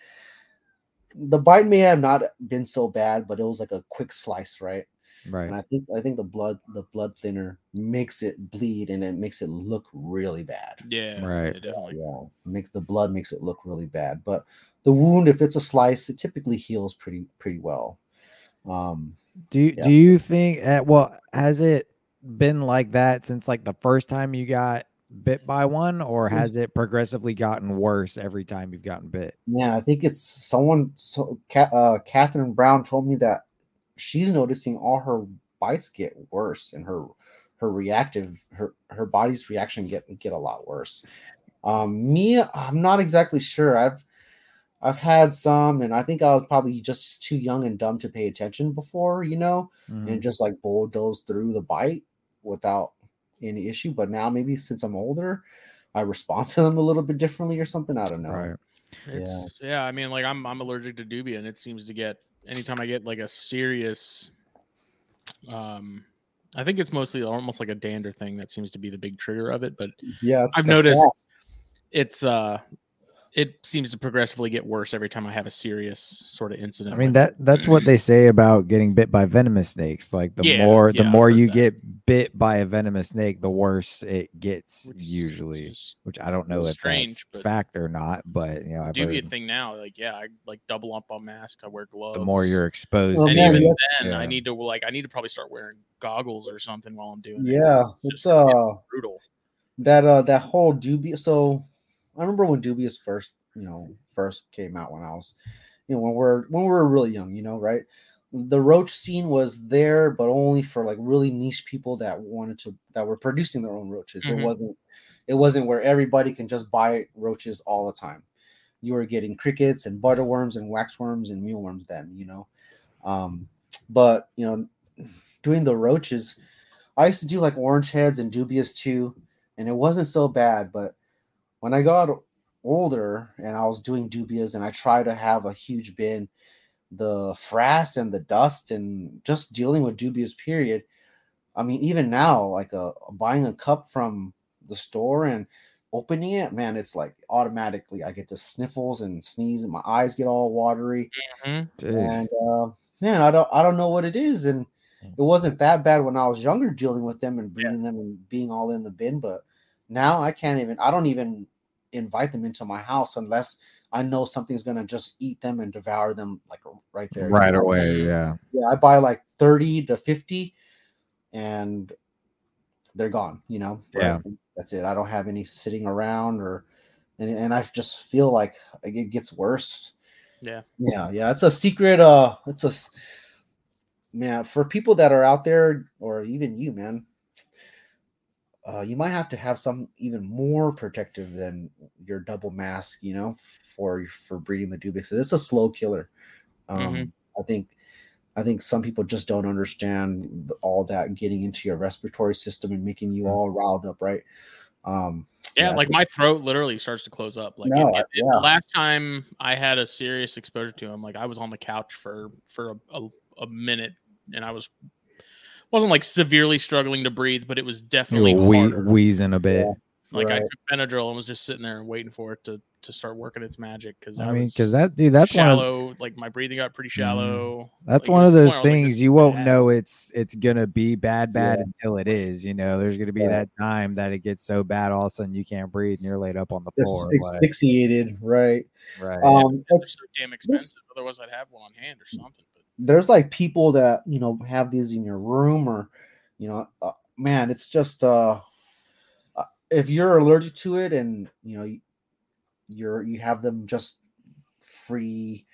The bite may have not been so bad, but it was like a quick slice, right? Right. And I think I think the blood the blood thinner makes it bleed and it makes it look really bad. Yeah. Right. yeah, definitely. Yeah, make the blood makes it look really bad. But the wound, if it's a slice, it typically heals pretty pretty well. Um, Do you, Yeah. do you think uh, well has it been like that since like the first time you got bit by one or has it progressively gotten worse every time you've gotten bit? yeah, I think it's someone. So, uh, Catherine Brown told me that she's noticing all her bites get worse and her her reactive her her body's reaction get get a lot worse. Um, me, I'm not exactly sure. I've I've had some, and I think I was probably just too young and dumb to pay attention before, you know. Mhm. and just like bulldoze through the bite without any issue. But now maybe since I'm older, I respond to them a little bit differently or something. I don't know. Right. It's yeah. I mean, like I'm I'm allergic to dubia, and it seems to get anytime I get like a serious. Um, I think it's mostly almost like a dander thing that seems to be the big trigger of it, but Yeah, I've noticed- frost. it's uh, it seems to progressively get worse every time I have a serious sort of incident. I mean that that's what they say about getting bit by venomous snakes. Like the Yeah, more the I've more you that. get bit by a venomous snake, the worse it gets which usually. just Which I don't know if strange, that's but- fact or not, but you know, I've dubia heard thing now. Like yeah, I like double up on mask. I wear gloves. the more you're exposed Well, and man, even it. that's- then, I need to like I need to probably start wearing goggles or something while I'm doing it. Yeah, It's it's it's uh brutal. that uh that whole Dubia. So I remember when Dubias first, you know, first came out when I was, you know, when we're when we were really young, you know, right? The roach scene was there, but only for like really niche people that wanted to that were producing their own roaches. Mhm. It wasn't it wasn't where everybody can just buy roaches all the time. You were getting crickets and butterworms and waxworms and mealworms then, you know. Um, but you know, doing the roaches, I used to do like orange heads and dubias too, and it wasn't so bad. But when I got older and I was doing dubias and I tried to have a huge bin, the frass and the dust and just dealing with dubias period. I mean, even now, like a buying a cup from the store and opening it, man, it's like automatically I get the sniffles and sneeze and my eyes get all watery Mhm. And uh, man, I don't I don't know what it is, and it wasn't that bad when I was younger dealing with them and bringing them and being all in the bin, but now I can't even I don't even invite them into my house unless I know something's gonna just eat them and devour them like right there. right You know, away, yeah. Yeah, I buy like thirty to fifty, and they're gone. You know, Yeah. that's it. I don't have any sitting around or. And, and I just feel like it gets worse Yeah. yeah, yeah, it's a secret. Uh, it's a man for people that are out there, or even you, man. Uh, you might have to have some even more protective than your double mask, you know, for for breeding the dubix. It's a slow killer. Um, Mhm. I think, I think some people just don't understand all that getting into your respiratory system and making you Mhm. all riled up, right? Um, Yeah, Yeah, like my throat literally starts to close up. Like No, it- it- yeah. last time I had a serious exposure to him, like I was on the couch for for a, a, a minute and I was wasn't like severely struggling to breathe, but it was definitely were wee- wheezing a bit. Yeah. Like I took Benadryl and was just sitting there and waiting for it to to start working its magic because I I, mean, because that dude, that's one of like my breathing got pretty shallow. That's Like, one of those point where I was like, things you won't bad. know it's it's gonna be bad bad Yeah. until it is. You know, there's gonna be Yeah. that time that it gets so bad all of a sudden you can't breathe and you're laid up on the It's floor. like, asphyxiated, right? right. Um, it's so damn expensive. Otherwise, I'd have one on hand or something. There's like people that you know have these in your room or you know uh, man it's just uh uh, if you're allergic to it and you know you- you're you have them just free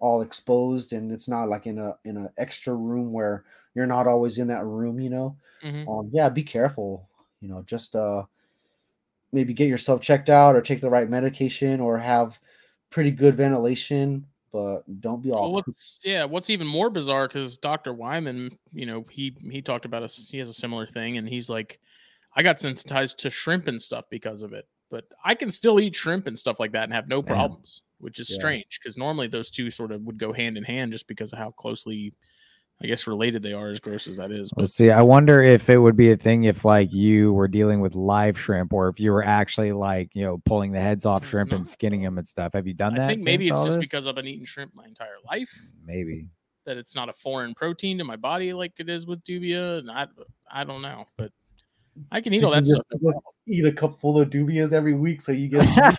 all exposed and it's not like in a in an extra room where you're not always in that room you know Mhm. um yeah be careful you know just uh maybe get yourself checked out or take the right medication or have pretty good ventilation but don't be all Well, what's yeah? What's even more bizarre because Dr. Wyman, you know, he he talked about us. He has a similar thing, and he's like, I got sensitized to shrimp and stuff because of it, but I can still eat shrimp and stuff like that and have no Damn. problems, which is Yeah. strange because normally those two sort of would go hand in hand just because of how closely, I guess, related they are. As gross as that is, Well, but see, I wonder if it would be a thing if like you were dealing with live shrimp or if you were actually like, you know, pulling the heads off It's shrimp and skinning them and stuff. Have you done that? I think maybe it's just this? because I've been eating shrimp my entire life maybe. that it's not a foreign protein to my body like it is with dubia, and I I don't know, but I can eat all that you stuff. just, just eat a cup full of dubias every week so you get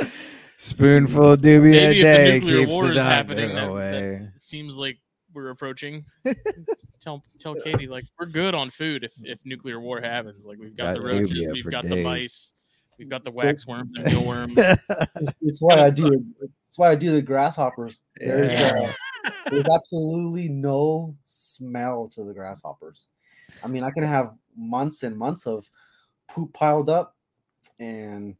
Spoonful of dubia Maybe a day if the nuclear keeps war the is doctor happening, that, that away. it seems like we're approaching. tell tell Katie like we're good on food if if nuclear war happens. Like we've got, Got the roaches, dubia we've for got the days. mice, we've got the So- wax worms and mealworms. it's, it's why I do it. It's why I do the grasshoppers. There's Yeah. uh, there's absolutely no smell to the grasshoppers. I mean, I can have months and months of poop piled up, and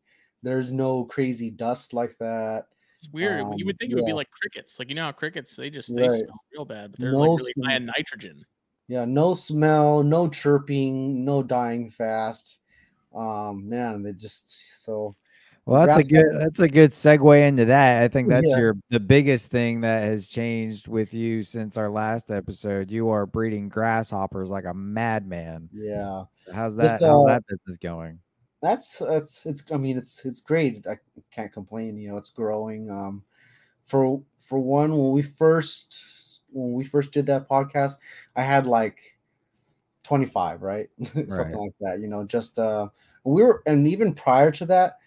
there's no crazy dust like that. It's weird. Um, you would think it would be like crickets. Like you know how crickets they just they Right. smell real bad, but they're No like really high in nitrogen. Yeah, no smell, no chirping, no dying fast. Um, man, they just so Well, that's a good that's a good segue into that. I think that's Yeah. your the biggest thing that has changed with you since our last episode. You are breeding grasshoppers like a madman. yeah. How's This, that? how's uh, that business going? That's that's it's i mean it's it's great. I can't complain you know it's growing um for for one when we first when we first did that podcast i had like 25 right? Something Right. like that you know just uh we were and even prior to that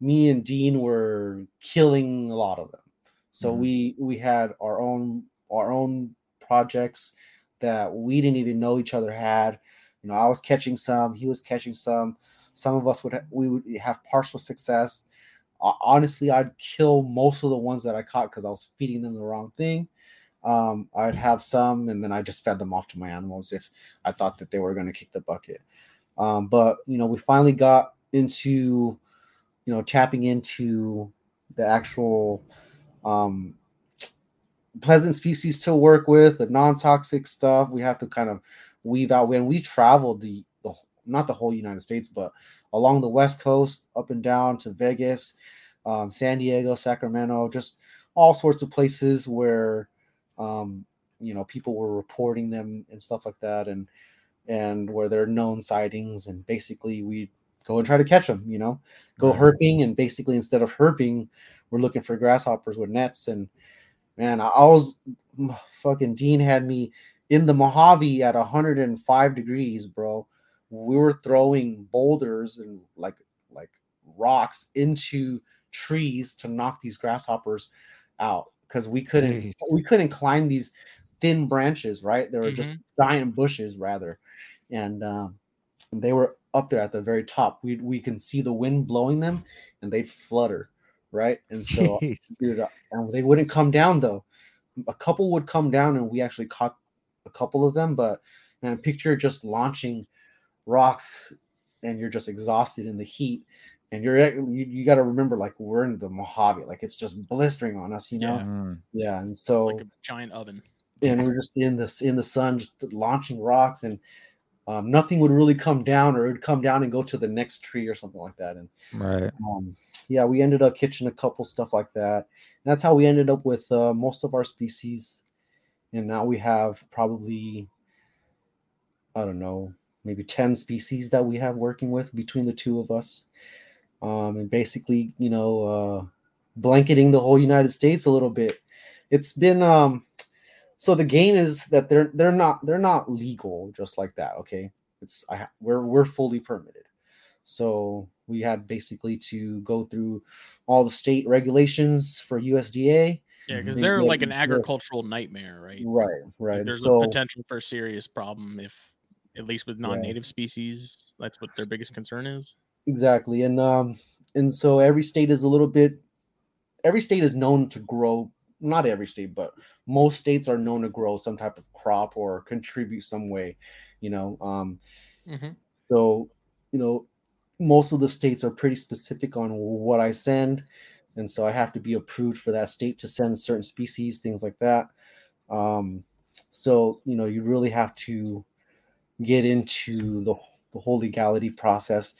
me and dean were killing a lot of them. So Mhm. we we had our own our own projects that we didn't even know each other had. You know i was catching some he was catching some some of us would ha- we would have partial success. Ho- honestly i'd kill most of the ones that i caught because i was feeding them the wrong thing. Um, i'd have some and then i just fed them off to my animals if i thought that they were going to kick the bucket. Um, but you know we finally got into you know tapping into the actual um, pleasant species to work with the non-toxic stuff. We have to kind of weave out when we traveled the, not the whole united states but along the west coast up and down to vegas um, san diego sacramento just all sorts of places where um, you know people were reporting them and stuff like that and and where there are known sightings and basically we go and try to catch them you know? Go herping and basically instead of herping we're looking for grasshoppers with nets and man i, I was fucking dean had me in the mojave at 105 degrees bro we were throwing boulders and like like rocks into trees to knock these grasshoppers out because we couldn't Jeez. we couldn't climb these thin branches right they were just giant bushes rather and um, they were up there at the very top we we can see the wind blowing them and they'd flutter right and so dude, uh, and they wouldn't come down though. A couple would come down, and we actually caught a couple of them. But man, picture just launching rocks, and you're just exhausted in the heat, and you're you, you got to remember like we're in the Mojave, like it's just blistering on us, you know. Yeah. Mm. Yeah, and It's so like a giant oven. and we're just in this in the sun, just launching rocks, and um, nothing would really come down, or it would come down and go to the next tree or something like that, and Right. um, yeah, we ended up catching a couple stuff like that. And that's how we ended up with uh, most of our species. and now we have probably I don't know, maybe 10 species that we have working with between the two of us. Um, and basically, you know, uh, blanketing the whole United States a little bit. It's been um so the game is that they're they're not they're not legal just like that, okay? It's I we're we're fully permitted. So we had basically to go through all the state regulations for USDA. Yeah, because They they're like an agricultural nightmare, right? Right, Like, right. there's so a potential for a serious problem if, at least with non-native species, that's what their biggest concern is. exactly and um and so every state is a little bit every state is known to grow not every state but most states are known to grow some type of crop or contribute some way you know um Mm-hmm. so you know most of the states are pretty specific on what i send and so i have to be approved for that state to send certain species things like that um so you know you really have to get into the, the whole legality process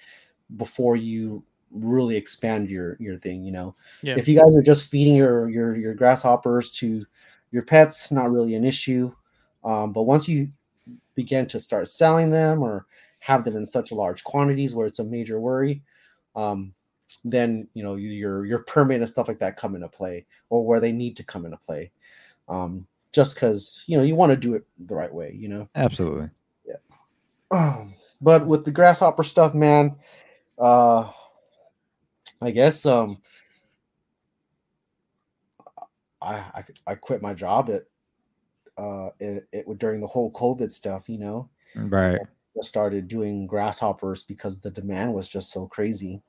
before you really expand your your thing you know Yeah. if you guys are just feeding your your your grasshoppers to your pets not really an issue um, but once you begin to start selling them or have them in such large quantities where it's a major worry um, then you know your your permit and stuff like that come into play or where they need to come into play um, just because you know you want to do it the right way you know Absolutely. Um, but with the grasshopper stuff, man, uh, I guess um, I, I I quit my job at uh it, it during the whole COVID stuff. You know, Right. I started doing grasshoppers because the demand was just so crazy.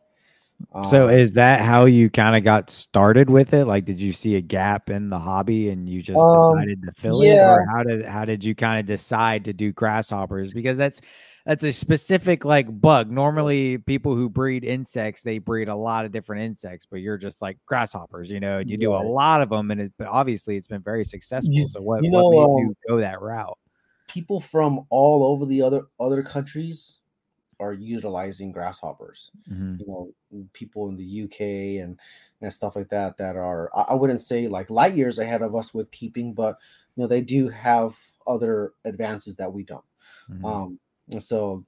So Um, is that how you kind of got started with it? Like, did you see a gap in the hobby and you just Um, decided to fill it, yeah. or how did how did you kind of decide to do grasshoppers? Because that's that's a specific like bug. Normally, people who breed insects they breed a lot of different insects, but you're just like grasshoppers. You know, and you do a lot of them, and it, but obviously it's been very successful. You- so what you what know, made um, you go that route? people from all over the other other countries are utilizing grasshoppers. Mhm. you know people in the UK and and stuff like that that are I wouldn't say like light years ahead of us with keeping, but you know they do have other advances that we don't. Mhm. Um, so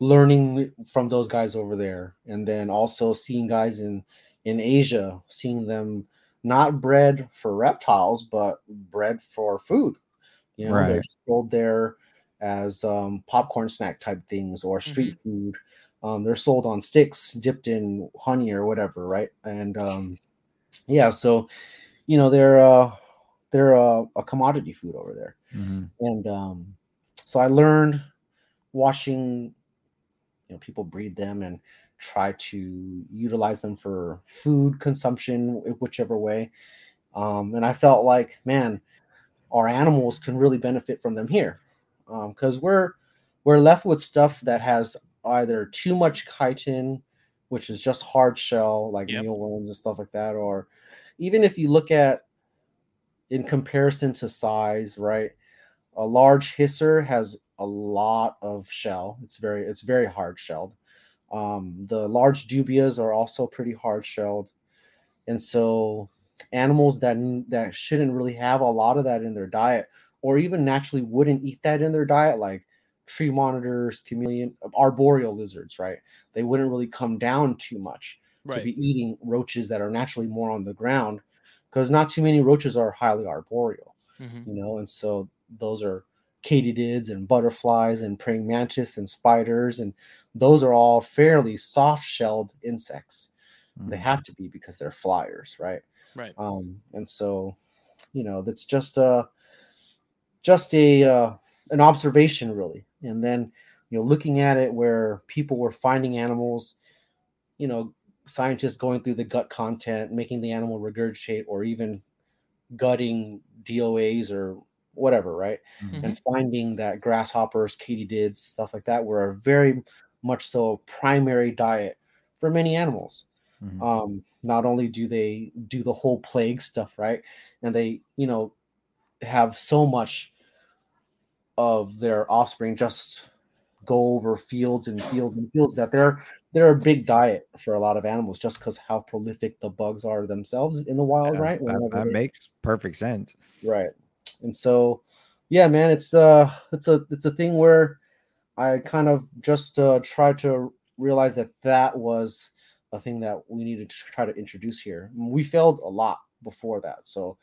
learning from those guys over there, and then also seeing guys in in Asia, seeing them not bred for reptiles but bred for food. You know, they're Right. sold there as um, popcorn snack type things or street food. Um, they're sold on sticks, dipped in honey or whatever, right? And um, yeah, so you know they're uh, they're uh, a commodity food over there Mhm. and um, so I learned watching, you know, people breed them and try to utilize them for food consumption, whichever way. Um, and I felt like, man, our animals can really benefit from them here, because we're we're left with stuff that has either too much chitin, which is just hard shell like Yep. mealworms and stuff like that, or even if you look at in comparison to size, right? A large hisser has a lot of shell. It's very it's very hard shelled. Um, the large dubias are also pretty hard shelled, and so animals that that shouldn't really have a lot of that in their diet, or even naturally wouldn't eat that in their diet, like tree monitors, chameleon, arboreal lizards, right? They wouldn't really come down too much to be eating roaches that are naturally more on the ground because not too many roaches are highly arboreal Mhm. you know and so those are katydids and butterflies and praying mantis and spiders and those are all fairly soft shelled insects they Mhm. have to be because they're flyers right Right. um and so you know that's just a just a uh, an observation really and then you know looking at it where people were finding animals you know scientists going through the gut content making the animal regurgitate or even gutting doas or whatever right Mhm. and finding that grasshoppers katydids stuff like that were a very much so primary diet for many animals Mhm. um not only do they do the whole plague stuff right and they you know have so much of their offspring just go over fields and fields and fields that they're they're a big diet for a lot of animals just because how prolific the bugs are themselves in the wild Yeah, right that, Whenever that they- makes perfect sense. right and so yeah, man, it's uh it's a it's a thing where I kind of just uh, tried to realize that that was a thing that we needed to try to introduce here. We failed a lot before that, so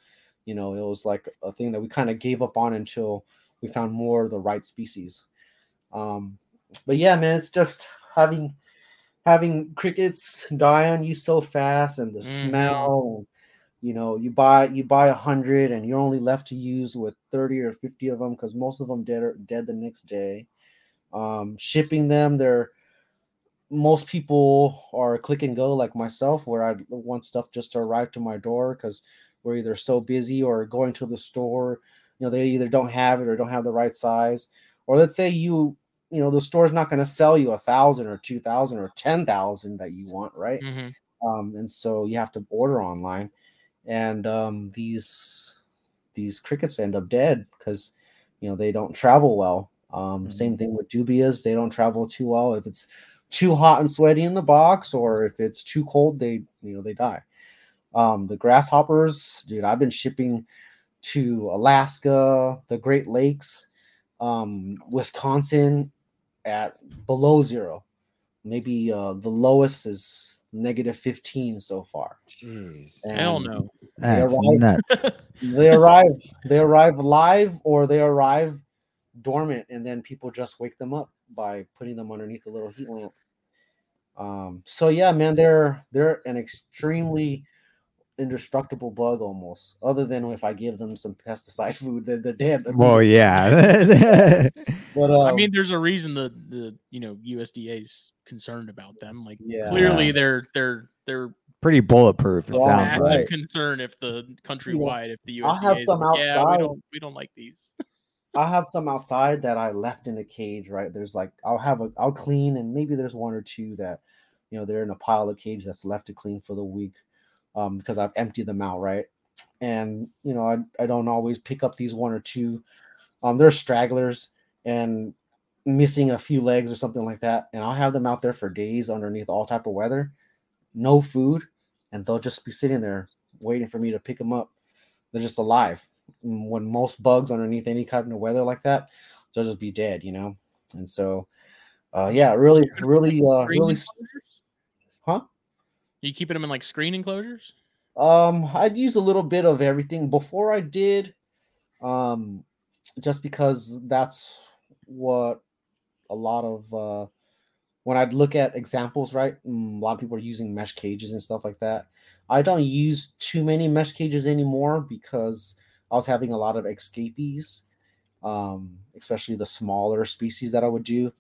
you know it was like a thing that we kind of gave up on until we found more of the right species. Um, but yeah, man, it's just having having crickets die on you so fast and the Mhm. smell and you know you buy you buy a hundred and you're only left to use with 30 or 50 of them because most of them dead are dead the next day um shipping them they're most people are click and go like myself where i want stuff just to arrive to my door because we're either so busy or going to the store you know they either don't have it or don't have the right size. Or let's say you you know the store's not going to sell you a thousand or two thousand or ten thousand that you want right? Mhm. um, and so you have to order online. And um, these these crickets end up dead because you know they don't travel well. Um, same thing with dubias. They don't travel too well. If it's too hot and sweaty in the box or if it's too cold they you know they die. Um, the grasshoppers dude i've been shipping to alaska the great lakes um, wisconsin at below zero maybe uh, the lowest is negative 15 so far Jeez. Hell And no. That's right. nuts. they arrive they arrive live or they arrive dormant and then people just wake them up by putting them underneath a little heat lamp um so yeah man they're they're an extremely indestructible bug almost other than if i give them some pesticide food they're, they're dead Well, yeah. but I um, mean, there's a reason the the you know USDA's concerned about them. Like Yeah. clearly they're they're they're Pretty bulletproof. It Yeah, sounds massive right. like. concern if the countrywide if the USDA I'll have some like, yeah, we outside. don't we don't like these. I have some outside that I left in a cage, right? There's like I'll have a I'll clean and maybe there's one or two that you know they're in a pile of cage that's left to clean for the week um because I've emptied them out, right? And you know, I, I don't always pick up these one or two. Um they're stragglers and missing a few legs or something like that. And I'll have them out there for days underneath all type of weather, no food, and they'll just be sitting there waiting for me to pick them up. They're just alive mm, when most bugs underneath any kind of weather like that, they'll just be dead, you know. And so, uh, yeah, really, really, uh, really, huh? You keeping them in like screen enclosures? Um, I'd use a little bit of everything before I did, um, just because that's what a lot of uh, when I'd look at examples, right? mm, A lot of people are using mesh cages and stuff like that. I don't use too many mesh cages anymore because I was having a lot of escapees, um, especially the smaller species that I would do,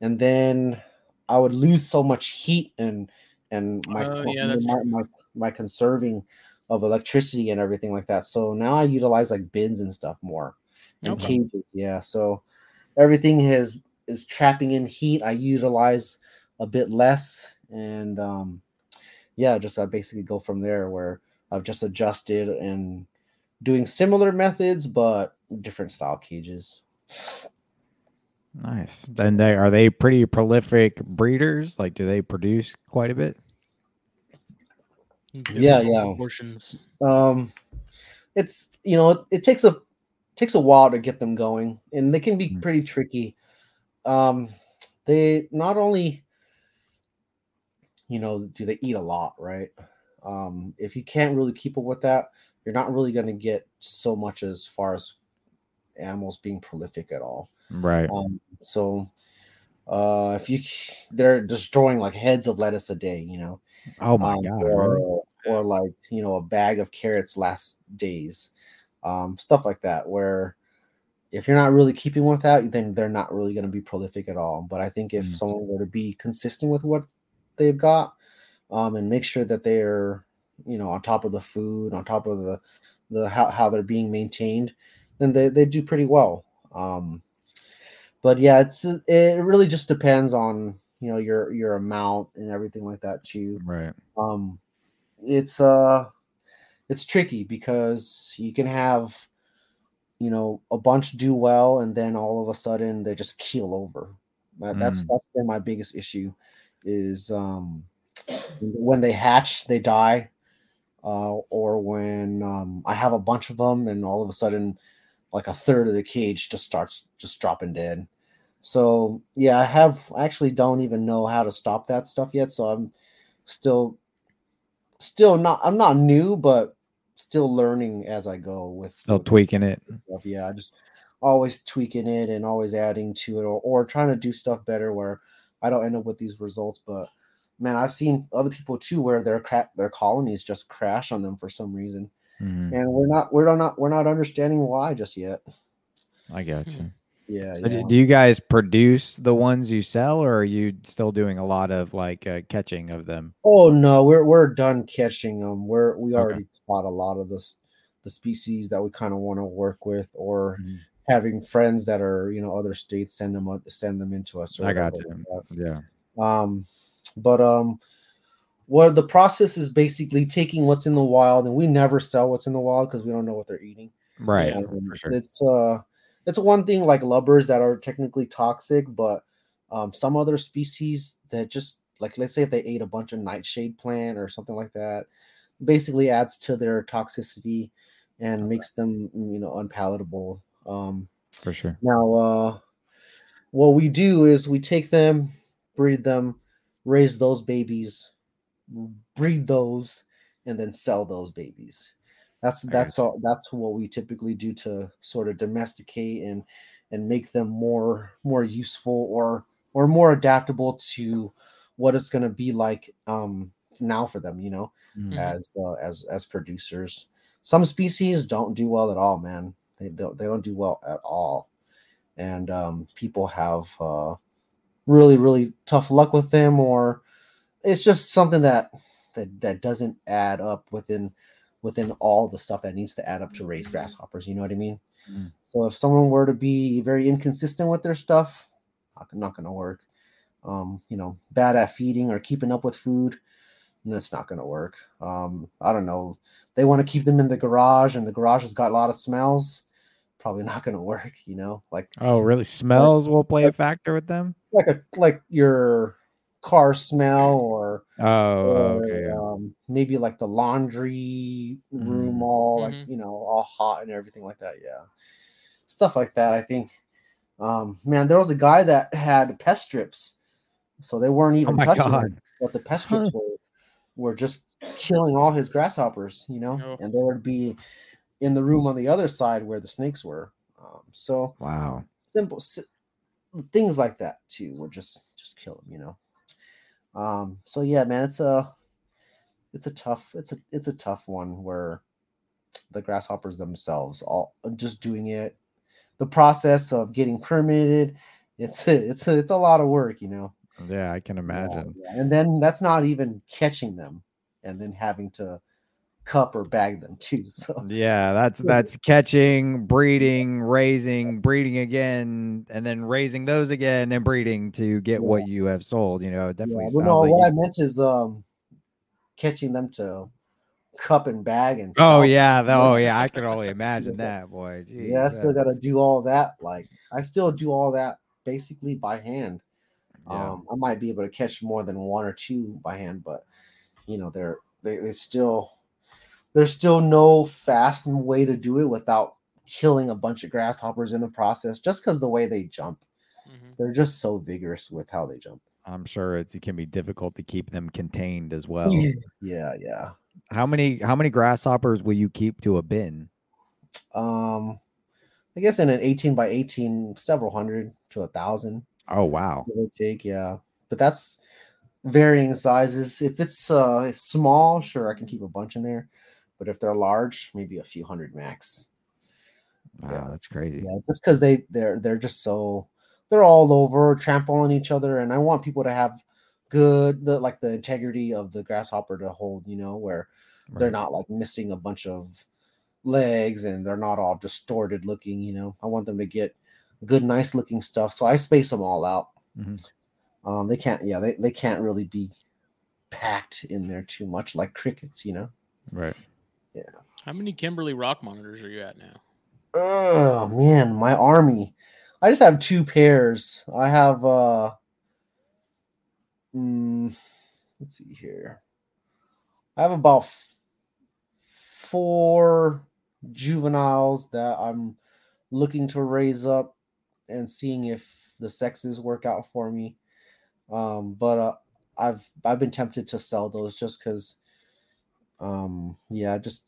and then I would lose so much heat and and my Oh, yeah, my, my, my conserving of electricity and everything like that. So now I utilize like bins and stuff more and Okay. cages. Yeah, so everything has is trapping in heat. I utilize a bit less, and um, yeah, just I basically go from there where I've just adjusted and doing similar methods but different style cages. Nice. Then they are they pretty prolific breeders? Like, do they produce quite a bit? Yeah, yeah. Proportions. um it's you know it, it takes a takes a while to get them going and they can be Mm. pretty tricky um they not only you know do they eat a lot right um if you can't really keep up with that you're not really going to get so much as far as animals being prolific at all Right. um so uh if you they're destroying like heads of lettuce a day you know Oh my um, god. or or like you know a bag of carrots last days, um, stuff like that. Where if you're not really keeping with that, then they're not really going to be prolific at all. But I think if Mm. someone were to be consistent with what they've got, um, and make sure that they're you know on top of the food, on top of the the how, how they're being maintained, then they, they do pretty well. Um, but yeah, it's it really just depends on you know your your amount and everything like that too Right. um it's uh it's tricky because you can have you know a bunch do well and then all of a sudden they just keel over That- that's Mm. that's been my biggest issue is um when they hatch they die uh or when um i have a bunch of them and all of a sudden like a third of the cage just starts just dropping dead. So yeah, I have I actually don't even know how to stop that stuff yet. So I'm still still not I'm not new, but still learning as I go with Still with tweaking it. stuff. Yeah, I just always tweaking it and always adding to it or, or trying to do stuff better where I don't end up with these results. But man, I've seen other people too where their cra- their colonies just crash on them for some reason, Mhm. and we're not we're not we're not understanding why just yet. I got you. Yeah, So yeah. do, do you guys produce the ones you sell, or are you still doing a lot of like uh, catching of them? Oh no, we're we're done catching them. We're we Okay. already caught a lot of this the species that we kind of want to work with, or Mhm. having friends that are you know other states send them out- send them into us. Or I got you. like. Yeah. Um, but um, what the process is basically taking what's in the wild, and we never sell what's in the wild because we don't know what they're eating. Right. Yeah, Um, for sure. It's uh, it's one thing like lubbers that are technically toxic, but um, some other species that just like let's say if they ate a bunch of nightshade plant or something like that, basically adds to their toxicity and makes them you know unpalatable. Um, For sure. now, uh, what we do is we take them, breed them, raise those babies, breed those, and then sell those babies. That's that's all. That's what we typically do to sort of domesticate and and make them more more useful or or more adaptable to what it's going to be like um now for them. You know Mhm. Mhm. as uh, as as producers. Some species don't do well at all, man. They don't they don't do well at all, and um, people have uh, really really tough luck with them, or it's just something that that that doesn't add up within within all the stuff that needs to add up to raise grasshoppers. You know what I mean? Mm. So if someone were to be very inconsistent with their stuff, not, not going to work. Um, you know, bad at feeding or keeping up with food, that's not going to work. Um, I don't know. They want to keep them in the garage, and the garage has got a lot of smells. Probably not going to work. You know, like Oh, really? Smells will play a factor with them. like a like your car smell or Oh, or, okay. yeah. um, maybe like the laundry room Mm. all like Mhm. you know all hot and everything like that yeah stuff like that i think um man there was a guy that had pest strips so they weren't Oh even my touching god. him, but the pest strips were were just killing all his grasshoppers you know Oh. and they would be in the room on the other side where the snakes were um, so Wow. simple si- things like that too would just just kill him you know um so yeah man it's a it's a tough it's a it's a tough one where the grasshoppers themselves all just doing it the process of getting permitted it's a, it's a, it's a lot of work you know Yeah, I can Yeah, imagine. yeah. and then that's not even catching them and then having to cup or bag them too so Yeah, that's that's catching, breeding, raising, breeding again, and then raising those again and breeding to get Yeah. what you have sold. You know, it Yeah, definitely well, no, like. what you- I meant is um catching them to cup and bag and oh yeah, them. the- oh yeah, I can only imagine that, boy. Jeez, yeah, I still got to do all that. Like I still do all that basically by hand. yeah. Um, I might be able to catch more than one or two by hand, but you know, they're they they still there's still no fast way to do it without killing a bunch of grasshoppers in the process. Just because the way they jump, Mhm. they're just so vigorous with how they jump. I'm sure it can be difficult to keep them contained as well. Yeah, yeah. How many how many grasshoppers will you keep to a bin? Um, I guess in an 18 by 18, several hundred to a thousand. Oh wow. give or take, yeah. But that's varying sizes. If it's uh small, sure, I can keep a bunch in there. But if they're large, maybe a few hundred max. Wow, Yeah. that's crazy. Yeah, just because they they're they're just so they're all over, trampling each other, and I want people to have good the like the integrity of the grasshopper to hold, you know, where they're not like missing a bunch of legs and they're not all distorted looking, you know. I want them to get good, nice looking stuff. So I space them all out. Mhm. Um, they can't, yeah, they, they can't really be packed in there too much like crickets, you know. Right. How many Kimberly rock monitors are you at now? Oh man, my army. I just have two pairs. I have uh mm, let's see here. I have about f- four juveniles that I'm looking to raise up and seeing if the sexes work out for me. Um, but uh, I've I've been tempted to sell those just because um yeah, just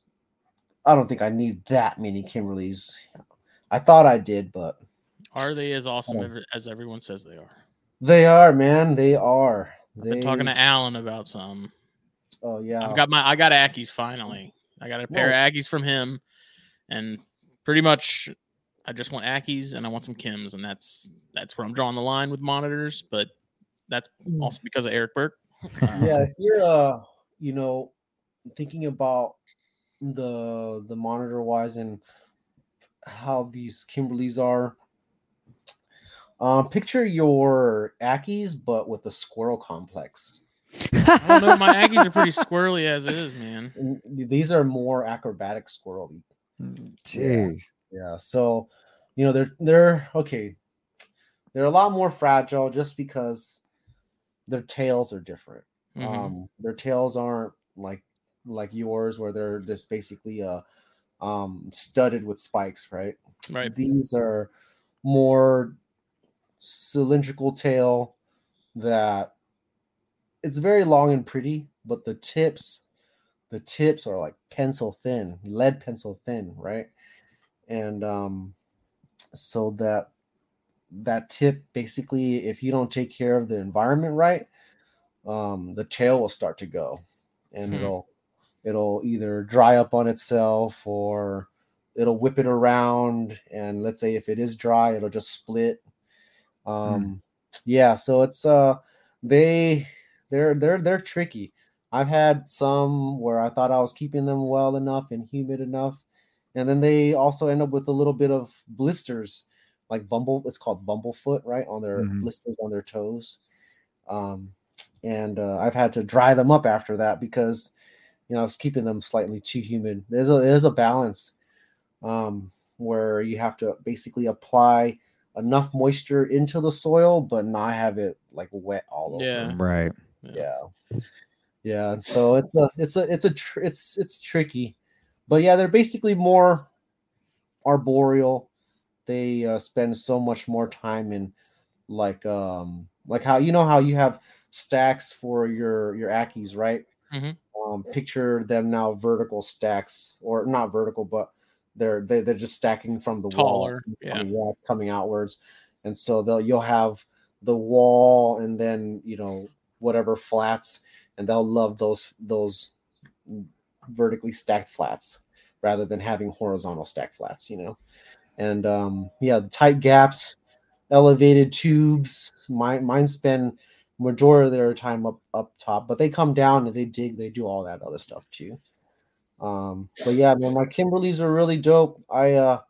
I don't think I need that many Kimberlys. I thought I did, but Are they as awesome Oh. as everyone says they are? they are, man. They are. I've been talking to Alan about some. Oh yeah. I've got my I got Ackies finally. I got a pair Nice. of Ackies from him, and pretty much I just want Ackies and I want some Kims, and that's that's where I'm drawing the line with monitors. But that's Mm. also because of Eric Burke. yeah if you're uh you know thinking about the the monitor wise and how these kimberleys are um picture your ackies but with the squirrel complex I don't know. My Ackies are pretty squirrely as is, man. and these are more acrobatic squirrely Jeez. yeah so you know they're they're okay they're a lot more fragile just because their tails are different Mhm. um their tails aren't like like yours where they're just basically uh um studded with spikes right right. these are more cylindrical tail that it's very long and pretty but the tips the tips are like pencil thin lead pencil thin right and um so that that tip basically if you don't take care of the environment right um the tail will start to go and Hmm. it'll it'll either dry up on itself or it'll whip it around and let's say if it is dry it'll just split. Um yeah so it's uh they they're they're they're tricky. I've had some where i thought i was keeping them well enough and humid enough and then they also end up with a little bit of blisters like bumble it's called bumblefoot right on their Mhm. blisters on their toes. Um and uh, i've had to dry them up after that because you know i was keeping them slightly too humid. There's a there's a balance um where you have to basically apply enough moisture into the soil but not have it like wet all over. Yeah. Right. yeah. Yeah. And so it's a it's a it's a tr- it's it's tricky. But yeah they're basically more arboreal. They uh, spend so much more time in like um like how you know how you have stacks for your your ackies right? Mhm. Um picture them now vertical stacks or not vertical but they're they, they're just stacking from the Taller, wall yeah. coming, yeah, coming outwards and so they'll you'll have the wall and then you know whatever flats and they'll love those those vertically stacked flats rather than having horizontal stacked flats you know and um yeah tight gaps elevated tubes mine mine spend majority of their time up up top but they come down and they dig they do all that other stuff too. Um but yeah man my kimberleys are really dope. I uh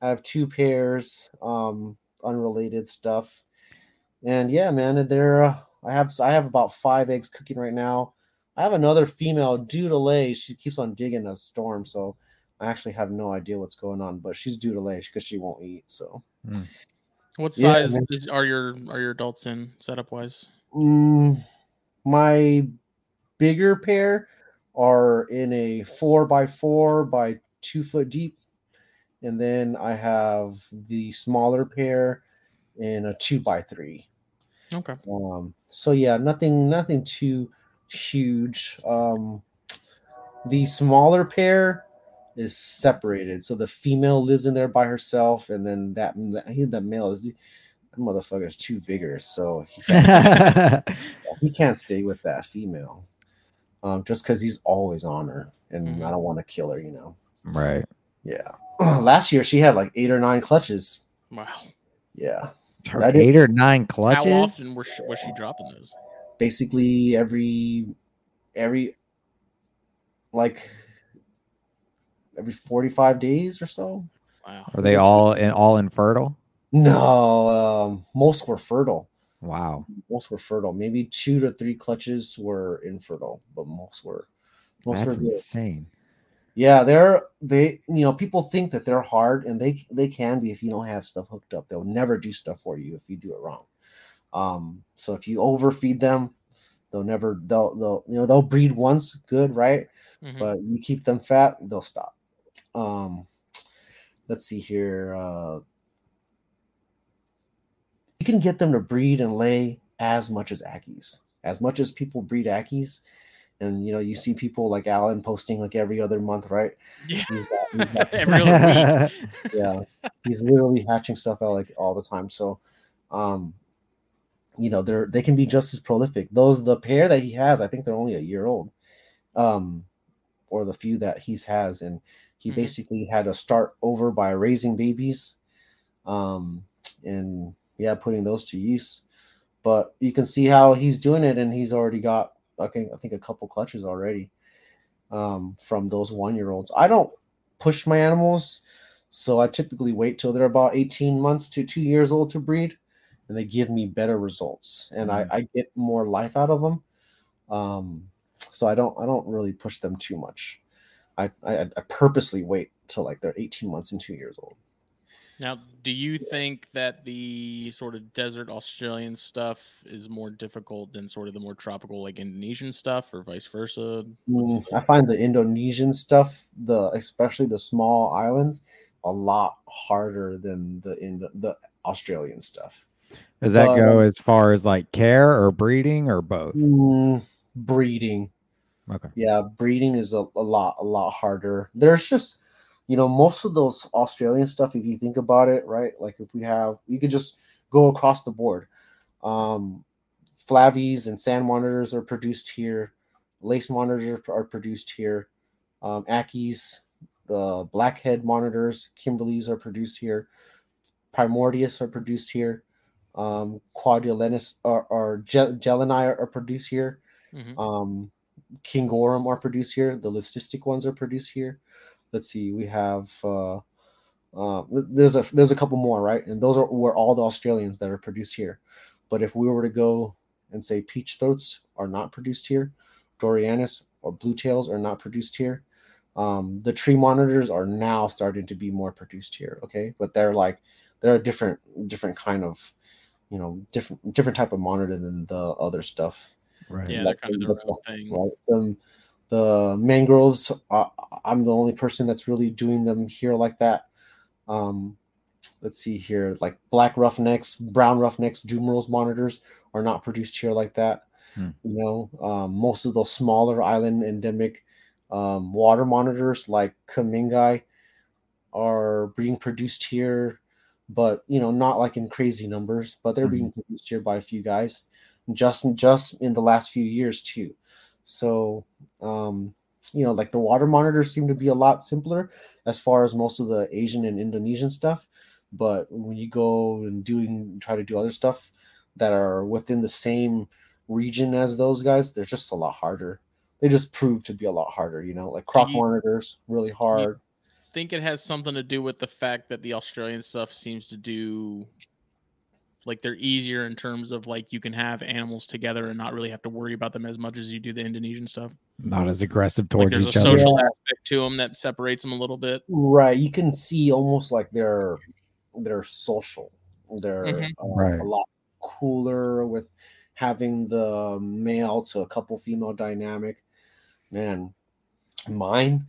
i have two pairs um unrelated stuff. And yeah man they're uh, i have i have about five eggs cooking right now. I have another female due to lay she keeps on digging a storm so i actually have no idea what's going on but she's due to lay because she won't eat so. What size man. is, are your are your adults in setup wise? Mm, my bigger pair are in a four by four by two foot deep, and then I have the smaller pair in a two by three. Okay. Um, so yeah, nothing, nothing too huge. Um, the smaller pair is separated, so the female lives in there by herself, and then that the male is. That motherfucker is too vigorous, so he can't he can't stay with that female um, just because he's always on her and Mhm. i don't want to kill her you know right. yeah last year she had like eight or nine clutches Wow. yeah Her That is- eight or nine clutches. How often was she, was she dropping those? basically every every like every 45 days or so Wow. Are they all in all infertile? No um, most were fertile Wow. most were fertile maybe two to three clutches were infertile but most were most That's were good insane. Yeah, they're they you know people think that they're hard and they they can be if you don't have stuff hooked up. They'll never do stuff for you if you do it wrong. Um, so if you overfeed them, they'll never they'll they'll you know they'll breed once good right, Mhm. but you keep them fat, they'll stop. Um, let's see here. Uh, you can get them to breed and lay as much as Ackies, as much as people breed Ackies. And you know, you see people like Alan posting like every other month, right? Yeah. He's, uh, he's got some- Every week. yeah he's literally hatching stuff out like all the time so um you know they're they can be just as prolific those the pair that he has i think they're only a year old um or the few that he's has and he Mhm. basically had to start over by raising babies um and yeah putting those to use but you can see how he's doing it and he's already got i think i think a couple clutches already um from those one year olds i don't push my animals so I typically wait till they're about 18 months to two years old to breed, and they give me better results, and I, I get more life out of them. Um, so I don't I don't really push them too much. I, I I purposely wait till like they're 18 months and two years old. Now, do you think that the sort of desert Australian stuff is more difficult than sort of the more tropical, like Indonesian stuff, or vice versa? Mm, I find the Indonesian stuff, the especially the small islands, a lot harder than the in the Australian stuff. Does that But- go as far as like care or breeding or both? Mm, breeding. Okay. Yeah, breeding is a, a lot a lot harder. There's just you know most of those Australian stuff. If you think about it, right? Like if we have, you could just go across the board. Um, Flavies and sand monitors are produced here. Lace monitors are produced here. Um, Ackies, uh, blackhead monitors, Kimberleys are produced here. Primordius are produced here. Um, Caudolineatus or, or Gel- Gilleni are, are produced here. Mhm. Um, Kingorum are produced here. The leucistic ones are produced here. Let's see, we have uh, uh, there's a there's a couple more, right? And those are were all the Australians that are produced here. But if we were to go and say peach throats are not produced here, Doreanus or blue tails are not produced here. Um, the tree monitors are now starting to be more produced here. Okay, but they're like they're a different different kind of you know different different type of monitor than the other stuff Right. Yeah, they're kind of the- their own thing. right? The, the mangroves, uh, I'm the only person that's really doing them here like that. Um, let's see here, like black roughnecks, brown roughnecks, Dumeril's monitors are not produced here like that. Hmm. You know, um, most of those smaller island endemic um, water monitors like Cumingi are being produced here, but you know, not like in crazy numbers, but they're being produced here by a few guys just in just in the last few years too. So um, you know, like the water monitors seem to be a lot simpler as far as most of the Asian and Indonesian stuff. But when you go and doing try to do other stuff that are within the same region as those guys, they're just a lot harder. They just prove to be a lot harder, you know, like croc you- monitors, really hard. think it has something to do with the fact that the Australian stuff seems to do like they're easier in terms of like you can have animals together and not really have to worry about them as much as you do the Indonesian stuff. Not as aggressive towards Like towards there's a each other. social aspect to them that separates them a little bit. Right. You can see almost like they're they're social. They're Mhm. uh, Right. a lot cooler with having the male to a couple female dynamic. Man, mine,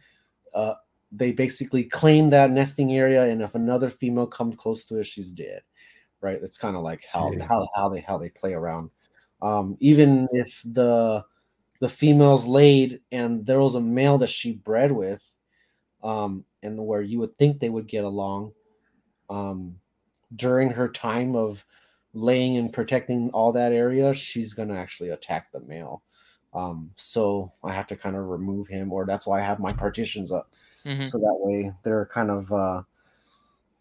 uh, they basically claim that nesting area, and if another female comes close to it, she's dead. Right. That's kind of like how Jeez. how how they how they play around. Um, even if the the female's laid and there was a male that she bred with, um, and where you would think they would get along, um, during her time of laying and protecting all that area, she's gonna actually attack the male. Um, so I have to kind of remove him, or that's why I have my partitions up, Mhm. so that way they're kind of uh,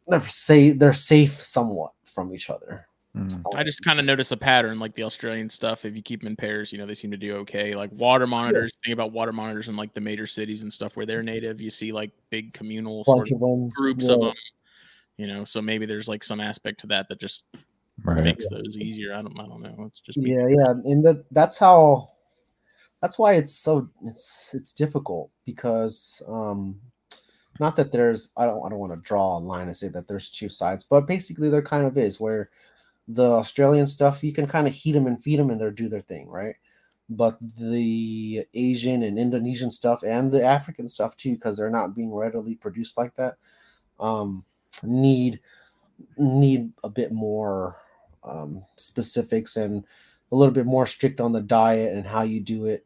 they're safe. They're safe somewhat from each other. Mm. I just kind of notice a pattern like the Australian stuff. If you keep them in pairs, you know, they seem to do okay. Like water monitors, think about water monitors in like the major cities and stuff where they're native. You see like big communal sort of of them groups yeah. of them, you know, so maybe there's like some aspect to that that just Right. makes those easier. I don't, I don't know. It's just me. yeah yeah and that that's how that's why it's so it's it's difficult because um not that there's i don't i don't want to draw a line and say that there's two sides but basically there kind of is where the australian stuff you can kind of heat them and feed them and they'll do their thing right but the asian and indonesian stuff and the african stuff too because they're not being readily produced like that um, need need a bit more um, specifics and a little bit more strict on the diet and how you do it.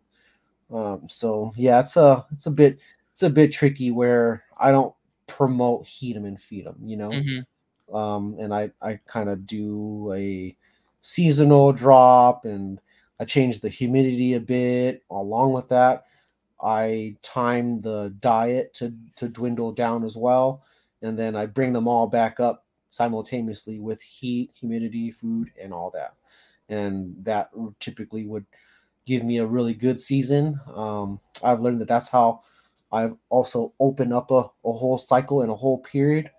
Um, so yeah, it's a it's a bit it's a bit tricky where I don't promote heat them and feed them, you know. Mhm. Um, and I I kind of do a seasonal drop and I change the humidity a bit. Along with that, I time the diet to to dwindle down as well, and then I bring them all back up simultaneously with heat, humidity, food, and all that. And that typically would give me a really good season. Um, I've learned that that's how I've also opened up a, a whole cycle and a whole period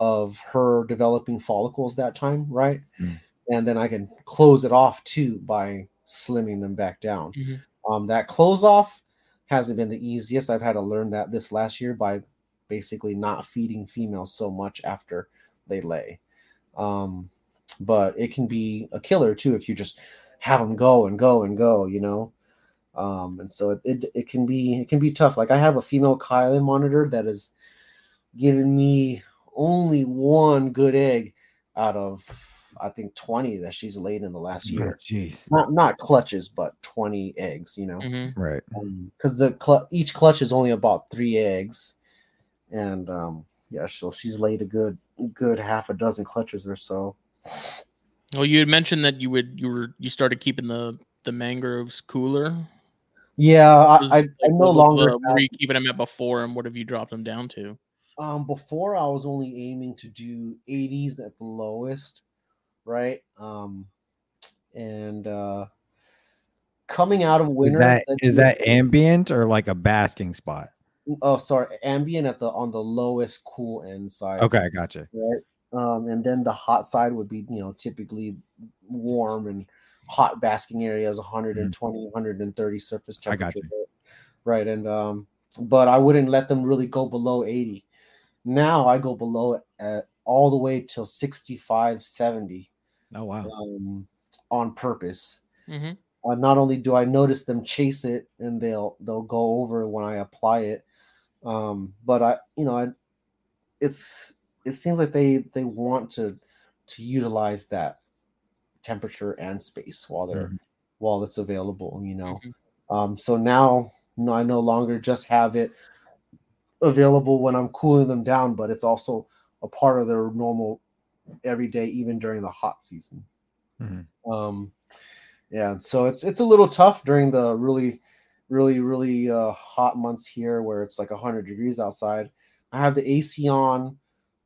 of her developing follicles that time, right? Mm. And then I can close it off too by slimming them back down. Mhm. Um, that close off hasn't been the easiest. I've had to learn that this last year by basically not feeding females so much after they lay. Um, but it can be a killer too if you just have them go and go and go, you know. Um, and so it, it it can be it can be tough. Like I have a female Kylan monitor that is giving me only one good egg out of I think 20 that she's laid in the last Oh, year. Jeez. Not not clutches, but 20 eggs, you know Mhm. Right. because the cl- each clutch is only about three eggs, and um, yeah, so she's laid a good good half a dozen clutches or so. Well, you had mentioned that you would you were you started keeping the the mangroves cooler. Yeah, I, Was, I, I like, no what longer. the- what were you keeping them at before, and what have you dropped them down to? um, before I was only aiming to do 80s at the lowest, right? Um, and uh, coming out of Is winter, that is you- that ambient or like a basking spot? Oh, sorry, ambient at the on the lowest cool end side. Okay, I gotcha. right? Um, and then the hot side would be, you know, typically warm and hot basking areas, 120, 130 surface I got temperature, right? And um, but I wouldn't let them really go below 80. Now I go below it at all the way till 65, 70 Oh wow. um, on purpose. mm-hmm. Uh, not only do I notice them chase it and they'll they'll go over when I apply it, um, but I you know I it's it seems like they they want to to utilize that temperature and space while they're Mhm. while it's available. You know, Mhm. um, so now no, I no longer just have it available when I'm cooling them down, but it's also a part of their normal every day, even during the hot season. Mhm. Um, yeah, so it's it's a little tough during the really, really, really uh, hot months here where it's like 100 degrees outside. I have the AC on.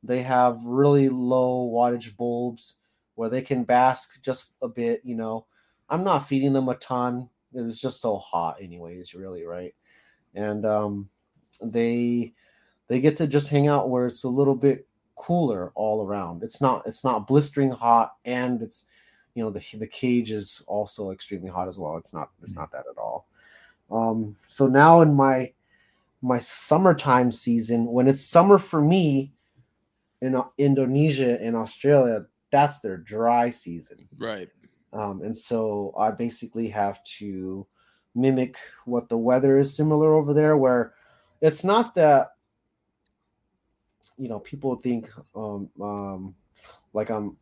They have really low wattage bulbs where they can bask just a bit. You know, I'm not feeding them a ton. It's just so hot, anyways. Really, right? And um, they they get to just hang out where it's a little bit cooler all around. It's not it's not blistering hot, and it's you know the the cage is also extremely hot as well. It's not it's not that at all. Um, so now in my my summertime season, when it's summer for me in uh, Indonesia and Australia, that's their dry season. Right. Um, and so I basically have to mimic what the weather is similar over there, where it's not that you know people think um, um, like I'm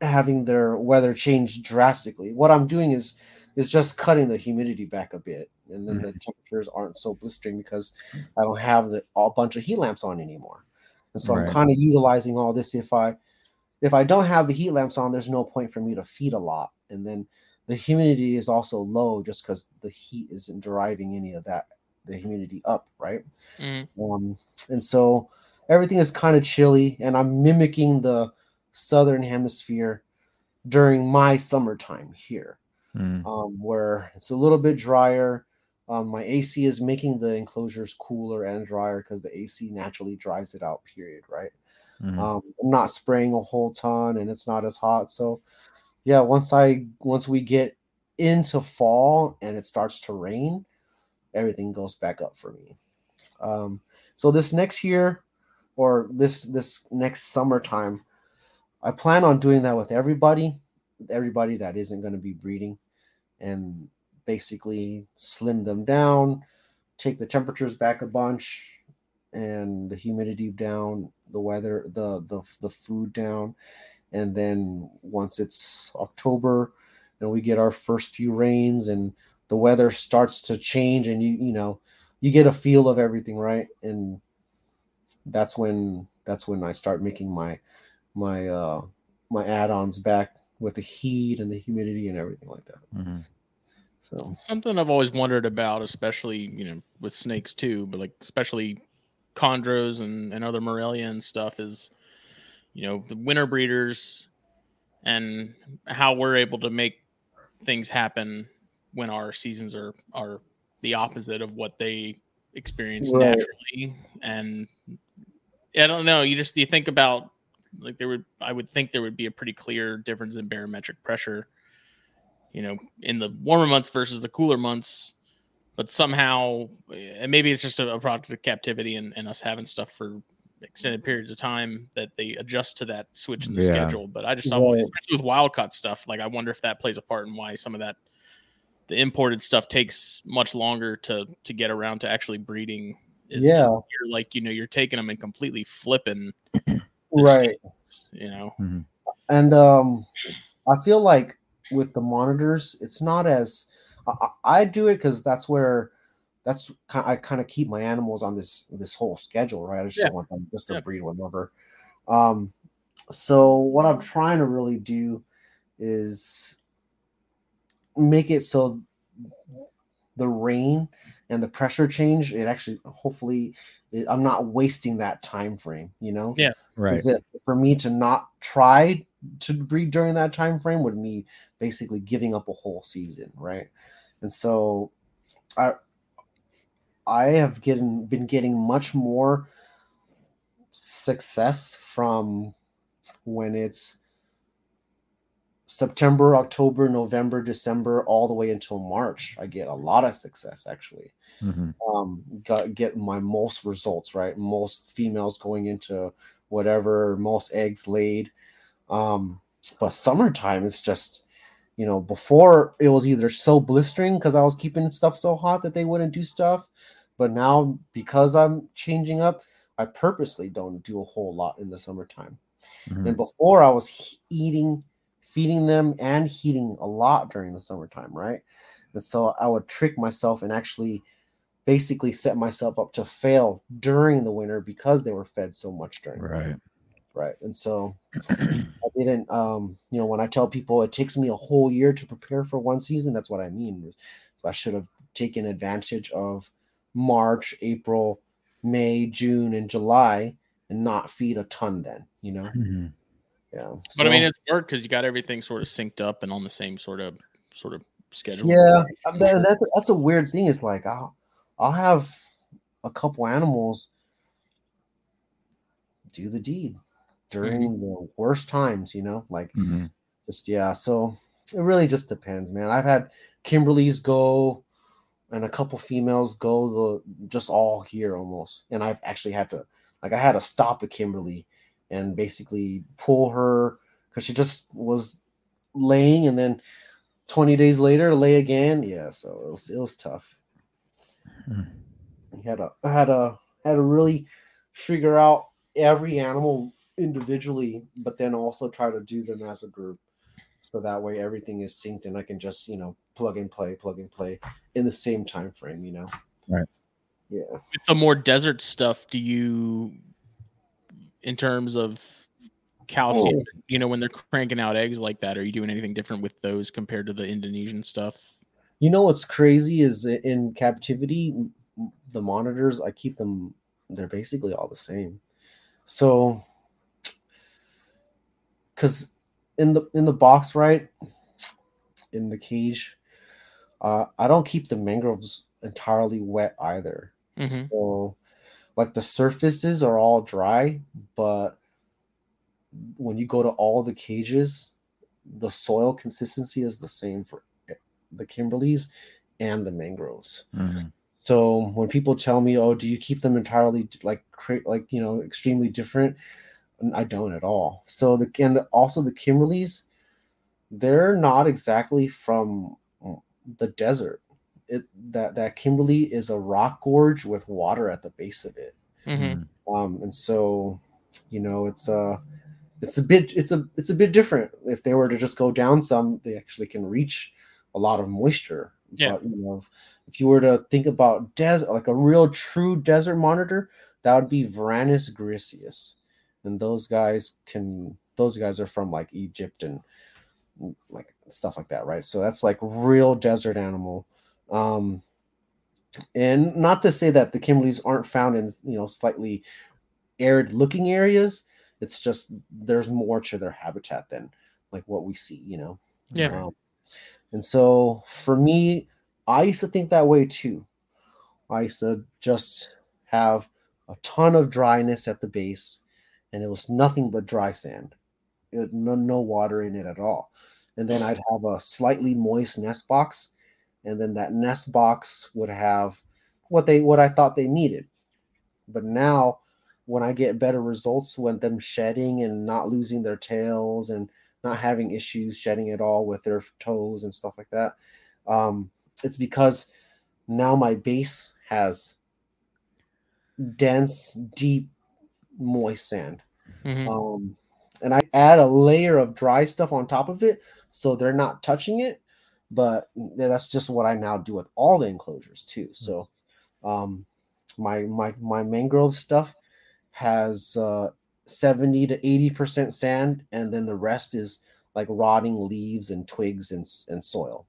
having their weather change drastically. What I'm doing is is just cutting the humidity back a bit, and then the temperatures aren't so blistering because I don't have the a bunch of heat lamps on anymore. And so I'm kind of utilizing all this. If I if I don't have the heat lamps on, there's no point for me to feed a lot, and then the humidity is also low just because the heat isn't driving any of that the humidity up, right? Mhm. Um, and so everything is kind of chilly, and I'm mimicking the southern hemisphere during my summertime here, Mm. um, where it's a little bit drier. Um, my AC is making the enclosures cooler and drier because the AC naturally dries it out. Period. Right. Mhm. Um, I'm not spraying a whole ton, and it's not as hot. So, yeah, once I once we get into fall and it starts to rain, everything goes back up for me. Um, so this next year, or this this next summertime, I plan on doing that with everybody, everybody that isn't going to be breeding, and basically slim them down, take the temperatures back a bunch, and the humidity down, the weather, the the the food down, and then once it's October, and we get our first few rains, and the weather starts to change, and you you know you get a feel of everything, right? And that's when that's when I start making my my uh my add-ons back with the heat and the humidity and everything like that. Mm-hmm. So something I've always wondered about, especially you know with snakes too, but like especially chondros and, and other Morelia and stuff is, you know, the winter breeders and how we're able to make things happen when our seasons are are the opposite of what they experience right. naturally. And I don't know, you just you think about like there would I would think there would be a pretty clear difference in barometric pressure, you know, in the warmer months versus the cooler months. But somehow, and maybe it's just a, a product of captivity and, and us having stuff for extended periods of time that they adjust to that switch in the yeah. schedule. But I just thought, right. especially with wild caught stuff, like I wonder if that plays a part in why some of that the imported stuff takes much longer to to get around to actually breeding. Is yeah, you're like you know you're taking them and completely flipping right you know mm-hmm. and um i feel like with the monitors it's not as i, I do it because that's where that's i kind of keep my animals on this this whole schedule right? I just yeah. don't want them just to yeah. breed whenever um so what i'm trying to really do is make it so the rain and the pressure change it actually hopefully it, i'm not wasting that time frame you know? Yeah. Right. Is it for me to not try to breed during that time frame would mean basically giving up a whole season right and so i i have getting been getting much more success from when it's September, October, November, December, all the way until March, I get a lot of success actually. Mm-hmm. Um, got get my most results right, most females going into whatever, most eggs laid. Um, but summertime is just, you know, before it was either so blistering because I was keeping stuff so hot that they wouldn't do stuff, but now because I'm changing up, I purposely don't do a whole lot in the summertime. Mm-hmm. And before I was eating feeding them and heating a lot during the summertime, right? And so I would trick myself and actually basically set myself up to fail during the winter because they were fed so much during right. Summer. Right. And so didn't um, you know, when I tell people it takes me a whole year to prepare for one season, that's what I mean. So I should have taken advantage of March, April, May, June, and July and not feed a ton then, you know. Mm-hmm. Yeah. But I mean, it's work because you got everything sort of synced up and on the same sort of sort of schedule. Yeah, that, that, that's a weird thing. It's like I'll I'll have a couple animals do the deed during mm-hmm. the worst times. You know, like mm-hmm. just yeah. So it really just depends, man. I've had Kimberley's go and a couple females go the just all here almost, and I've actually had to like I had to stop a Kimberley and basically pull her because she just was laying and then 20 days later lay again. Yeah, so it was it was tough. Hmm. had a had a had to really figure out every animal individually, but then also try to do them as a group. So that way everything is synced and I can just, you know, plug and play, plug and play in the same time frame, you know. Right. Yeah. With the more desert stuff, do you in terms of calcium oh. you know when they're cranking out eggs like that are you doing anything different with those compared to the indonesian stuff you know what's crazy is in captivity the monitors i keep them they're basically all the same so because in the in the box right in the cage uh i don't keep the mangroves entirely wet either mm-hmm. so like the surfaces are all dry, but when you go to all the cages, the soil consistency is the same for the Kimberleys and the mangroves. Mm-hmm. So when people tell me, "Oh, do you keep them entirely like like you know extremely different?" I don't at all. So the and the, also the Kimberleys, they're not exactly from the desert it that that Kimberley is a rock gorge with water at the base of it. Mhm. um, and so you know it's uh it's a bit it's a it's a bit different if they were to just go down some they actually can reach a lot of moisture Yeah. but you know if, if you were to think about desert like a real true desert monitor that would be varanus griseus and those guys can those guys are from like egypt and like stuff like that right? So that's like real desert animal. Um and not to say that the kimberleys aren't found in you know slightly arid looking areas it's just there's more to their habitat than like what we see you know? Yeah. Um, and so for me i used to think that way too. I used to just have a ton of dryness at the base and it was nothing but dry sand. It no, no water in it at all. And then i'd have a slightly moist nest box and then that nest box would have what they what i thought they needed. But now when i get better results when them shedding and not losing their tails and not having issues shedding at all with their toes and stuff like that um, it's because now my base has dense deep moist sand Mhm. um, and I add a layer of dry stuff on top of it so they're not touching it. But that's just what I now do with all the enclosures too. So um, my my my mangrove stuff has uh, 70 to 80 percent sand, and then the rest is like rotting leaves and twigs and, and soil.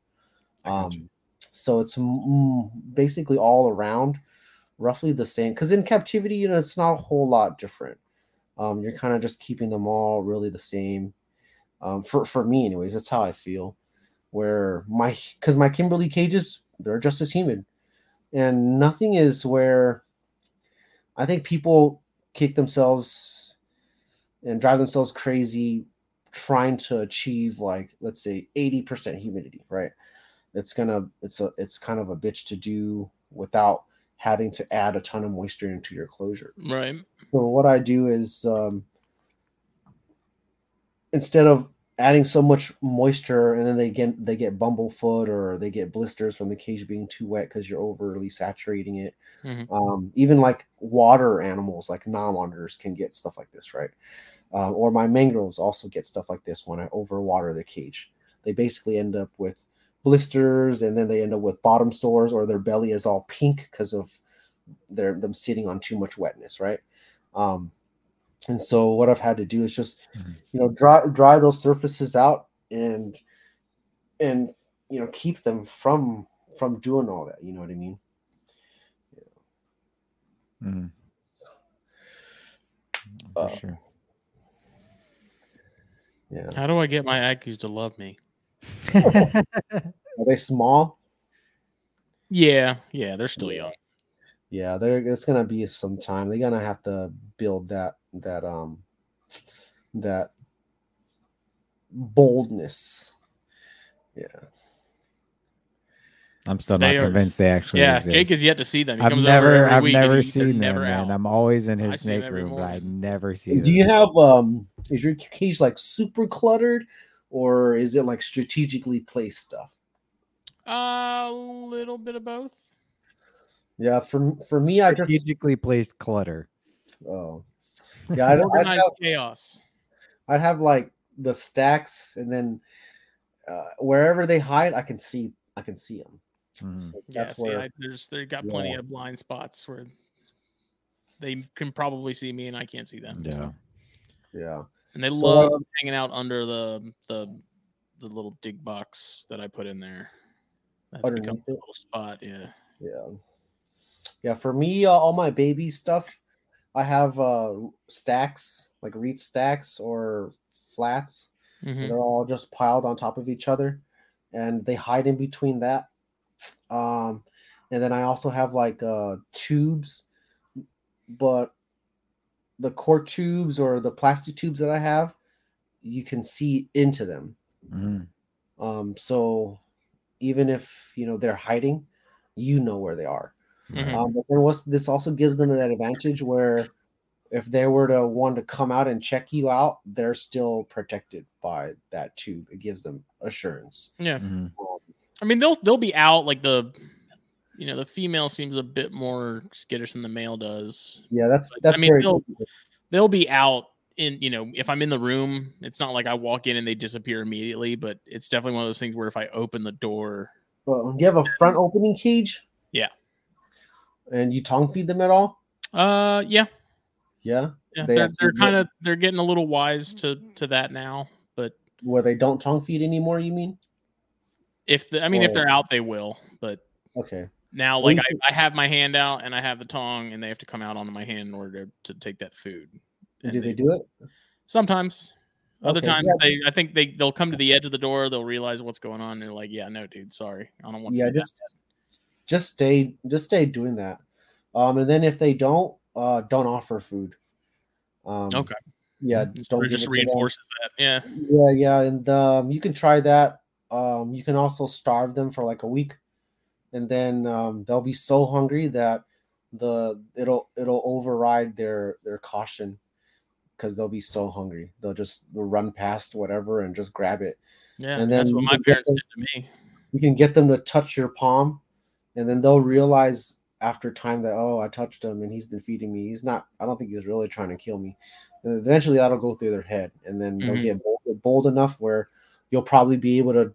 I got you. Um, so it's mm, basically all around roughly the same. Because in captivity, you know, it's not a whole lot different. Um, you're kind of just keeping them all really the same. Um, for for me, anyways, that's how I feel. Where my because my Kimberley cages they're just as humid, and nothing is where I think people kick themselves and drive themselves crazy trying to achieve like let's say 80% humidity right it's gonna it's a it's kind of a bitch to do without having to add a ton of moisture into your closure Right. so what I do is um, instead of adding so much moisture and then they get they get bumblefoot or they get blisters from the cage being too wet because you're overly saturating it. Mhm. Um, even like water animals like non-monitors can get stuff like this, right? Um, or my mangroves also get stuff like this when I overwater the cage. They basically end up with blisters and then they end up with bottom sores or their belly is all pink because of their them sitting on too much wetness, right? Um, and so what I've had to do is just Mhm. you know dry dry those surfaces out and and you know keep them from from doing all that. You know what I mean? yeah. Mm. For Uh, sure. Yeah. How do I get my Ackies to love me? Are they small? Yeah, yeah, they're still young. Yeah, they're it's gonna be some time. They're gonna have to build that that um that boldness. Yeah. I'm still They not are- convinced they actually Yeah, exist. Jake has yet to see them. He I've comes never, over every I've never he- seen them, never man. I'm always in his see 'em snake every room, but I morning. never see them. Do you have um is your cage like super cluttered or is it like strategically placed stuff? A little bit of both. Yeah, for for me I just strategically placed clutter? oh yeah, I'd, I'd have, chaos. I'd have like the stacks and then uh, wherever they hide I can see I can see them. Mhm. So Yeah, that's see, I, there's they got plenty of blind spots where they can probably see me and I can't see them. so. Yeah. And they So, love uh, hanging out under the the the little dig box that I put in there. That's become a little spot. Yeah. Yeah. Yeah, for me, uh, all my baby stuff, I have uh stacks, like reed stacks or flats. Mhm. They're all just piled on top of each other and they hide in between that. Um and then I also have like uh tubes, but the core tubes or the plastic tubes that I have, you can see into them. Mhm. Um, so even if you know they're hiding, you know where they are. Mhm. Um, but then what's this also gives them that advantage where if they were to want to come out and check you out, they're still protected by that tube. It gives them assurance. Yeah. Mhm. I mean, they'll they'll be out like the you know the female seems a bit more skittish than the male does. Yeah, that's But, I that's mean, very they'll- They'll be out in you know if I'm in the room, it's not like I walk in and they disappear immediately, but it's definitely one of those things where if I open the door, Well, do you have a front opening cage? Yeah. And you tongue feed them at all? uh, yeah, Yeah. yeah, They they're, they're kind of they're getting a little wise to to that now. But Where they don't tongue feed anymore, you mean? if the, I mean if they're out, they will. But Okay. Now, like I, I have my hand out and I have the tongue, and they have to come out onto my hand in order to, to take that food. And Do they do it? Sometimes. Other Okay, times yeah, they I think they they'll come to the edge of the door, they'll realize what's going on, they're like, Yeah, no, dude, sorry. I don't want yeah, food that just just stay just stay doing that. Um and then if they don't, uh don't offer food. Um Okay. Yeah, don't of give just it to them. reinforces that. Yeah. Yeah, yeah, and um, you can try that. Um, you can also starve them for like a week, and then um, they'll be so hungry that the it'll it'll override their their caution because they'll be so hungry. They'll just they'll run past whatever and just grab it. Yeah. And that's what my parents them- did to me. You can get them to touch your palm, and then they'll realize after time that oh I touched him and he's been feeding me. He's not. I don't think he's really trying to kill me. And eventually that'll go through their head, and then they'll Mhm. get bold, bold enough where you'll probably be able to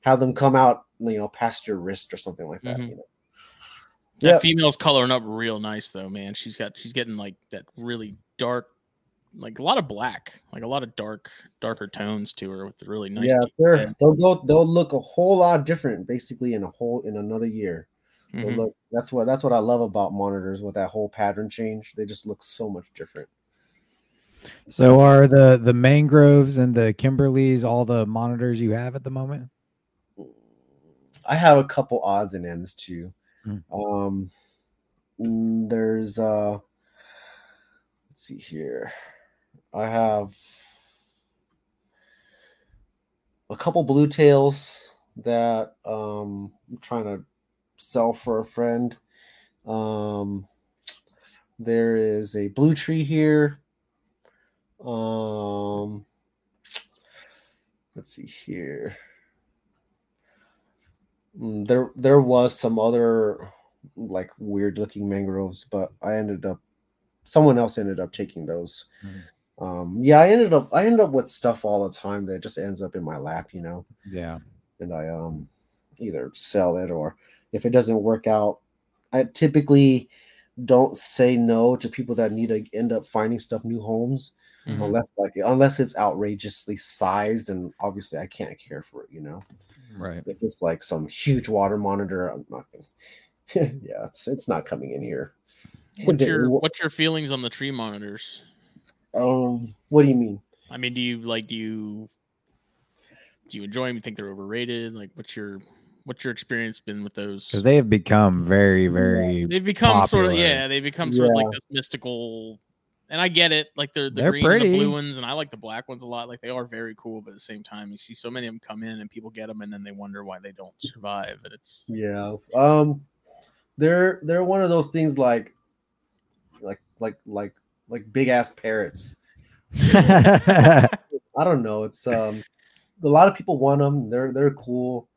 have them come out, you know, past your wrist or something like that. Mhm. You know? That Yeah. female's coloring up real nice though, man. She's got she's getting like that really dark, like a lot of black, like a lot of dark, darker tones to her with the really nice. yeah, deep they're red. they'll go they'll look a whole lot different basically in a whole in another year. They'll Mhm. look that's what that's what I love about monitors with that whole pattern change. They just look so much different. So are the the mangroves and the Kimberleys all the monitors you have at the moment? I have a couple odds and ends too. Hmm. Um, mm, there's uh, let's see here. I have a couple blue tails that um I'm trying to sell for a friend. Um, there is a blue tree here. Um, let's see here. Mm, there there was some other like weird looking mangroves, but I ended up someone else ended up taking those. Um, yeah, I ended up I ended up with stuff all the time that just ends up in my lap, you know, Yeah. and I um either sell it or if it doesn't work out, I typically don't say no to people that need to end up finding stuff new homes Mhm. unless like unless it's outrageously sized and obviously I can't care for it, you know Right. if it's like some huge water monitor, I'm not gonna. yeah, it's it's not coming in here. What's your what's your feelings on the tree monitors? um? What do you mean? I mean, do you like do you do you enjoy them? You think they're overrated? Like, what's your what's your experience been with those? Because they have become very, very They've become sort of yeah, they become sort of like this mystical. And I get it, like they're the They're green and the blue ones, and I like the black ones a lot. Like they are very cool, but at the same time, you see so many of them come in, and people get them, and then they wonder why they don't survive. And it's Yeah. Um, they're they're one of those things like, like like like like big ass parrots. I don't know. It's um, a lot of people want them. They're they're cool,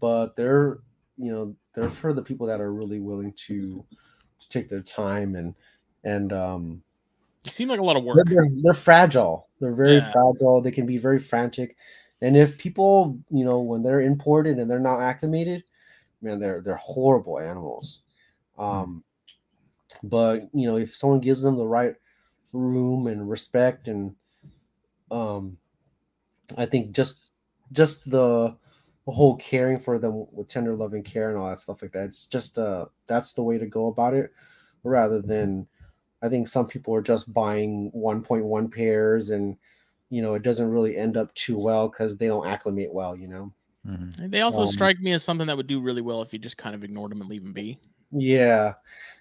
but they're you know they're for the people that are really willing to, to take their time and and um it seemed like a lot of work. they're, they're fragile. They're very Yeah. fragile. They can be very frantic. And if people, you know, when they're imported and they're not acclimated, man, they're they're horrible animals. Um, but you know, if someone gives them the right room and respect, and um, I think just just the the whole caring for them with tender loving care and all that stuff like that. It's just uh that's the way to go about it, rather than I think some people are just buying 1.1 pairs and you know it doesn't really end up too well because they don't acclimate well, you know. Mhm. They also um, strike me as something that would do really well if you just kind of ignored them and leave them be. Yeah.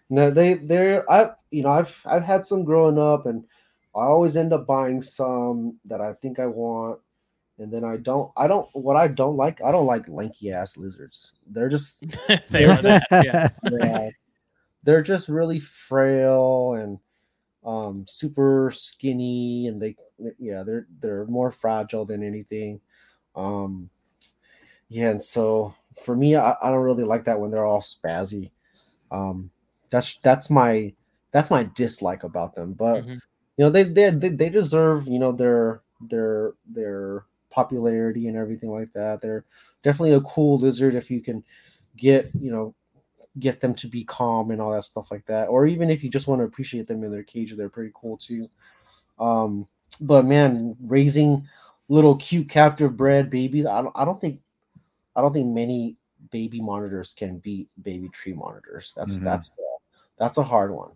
No, they they're I you know I've I've had some growing up and I always end up buying some that I think I want and then I don't I don't what I don't like I don't like lanky ass lizards. They're just they They're just- Yeah. yeah, they're just really frail and um super skinny and they yeah they're they're more fragile than anything um yeah and so for me, I, I don't really like that when they're all spazzy. Um, that's that's my that's my dislike about them. But Mhm. you know, they they they they deserve you know their their their popularity and everything like that. They're definitely a cool lizard if you can get you know get them to be calm and all that stuff like that. Or even if you just want to appreciate them in their cage, they're pretty cool too. Um, but man, raising little cute captive bred babies, I don't I don't think I don't think many baby monitors can beat baby tree monitors. That's Mhm. that's uh, that's a hard one.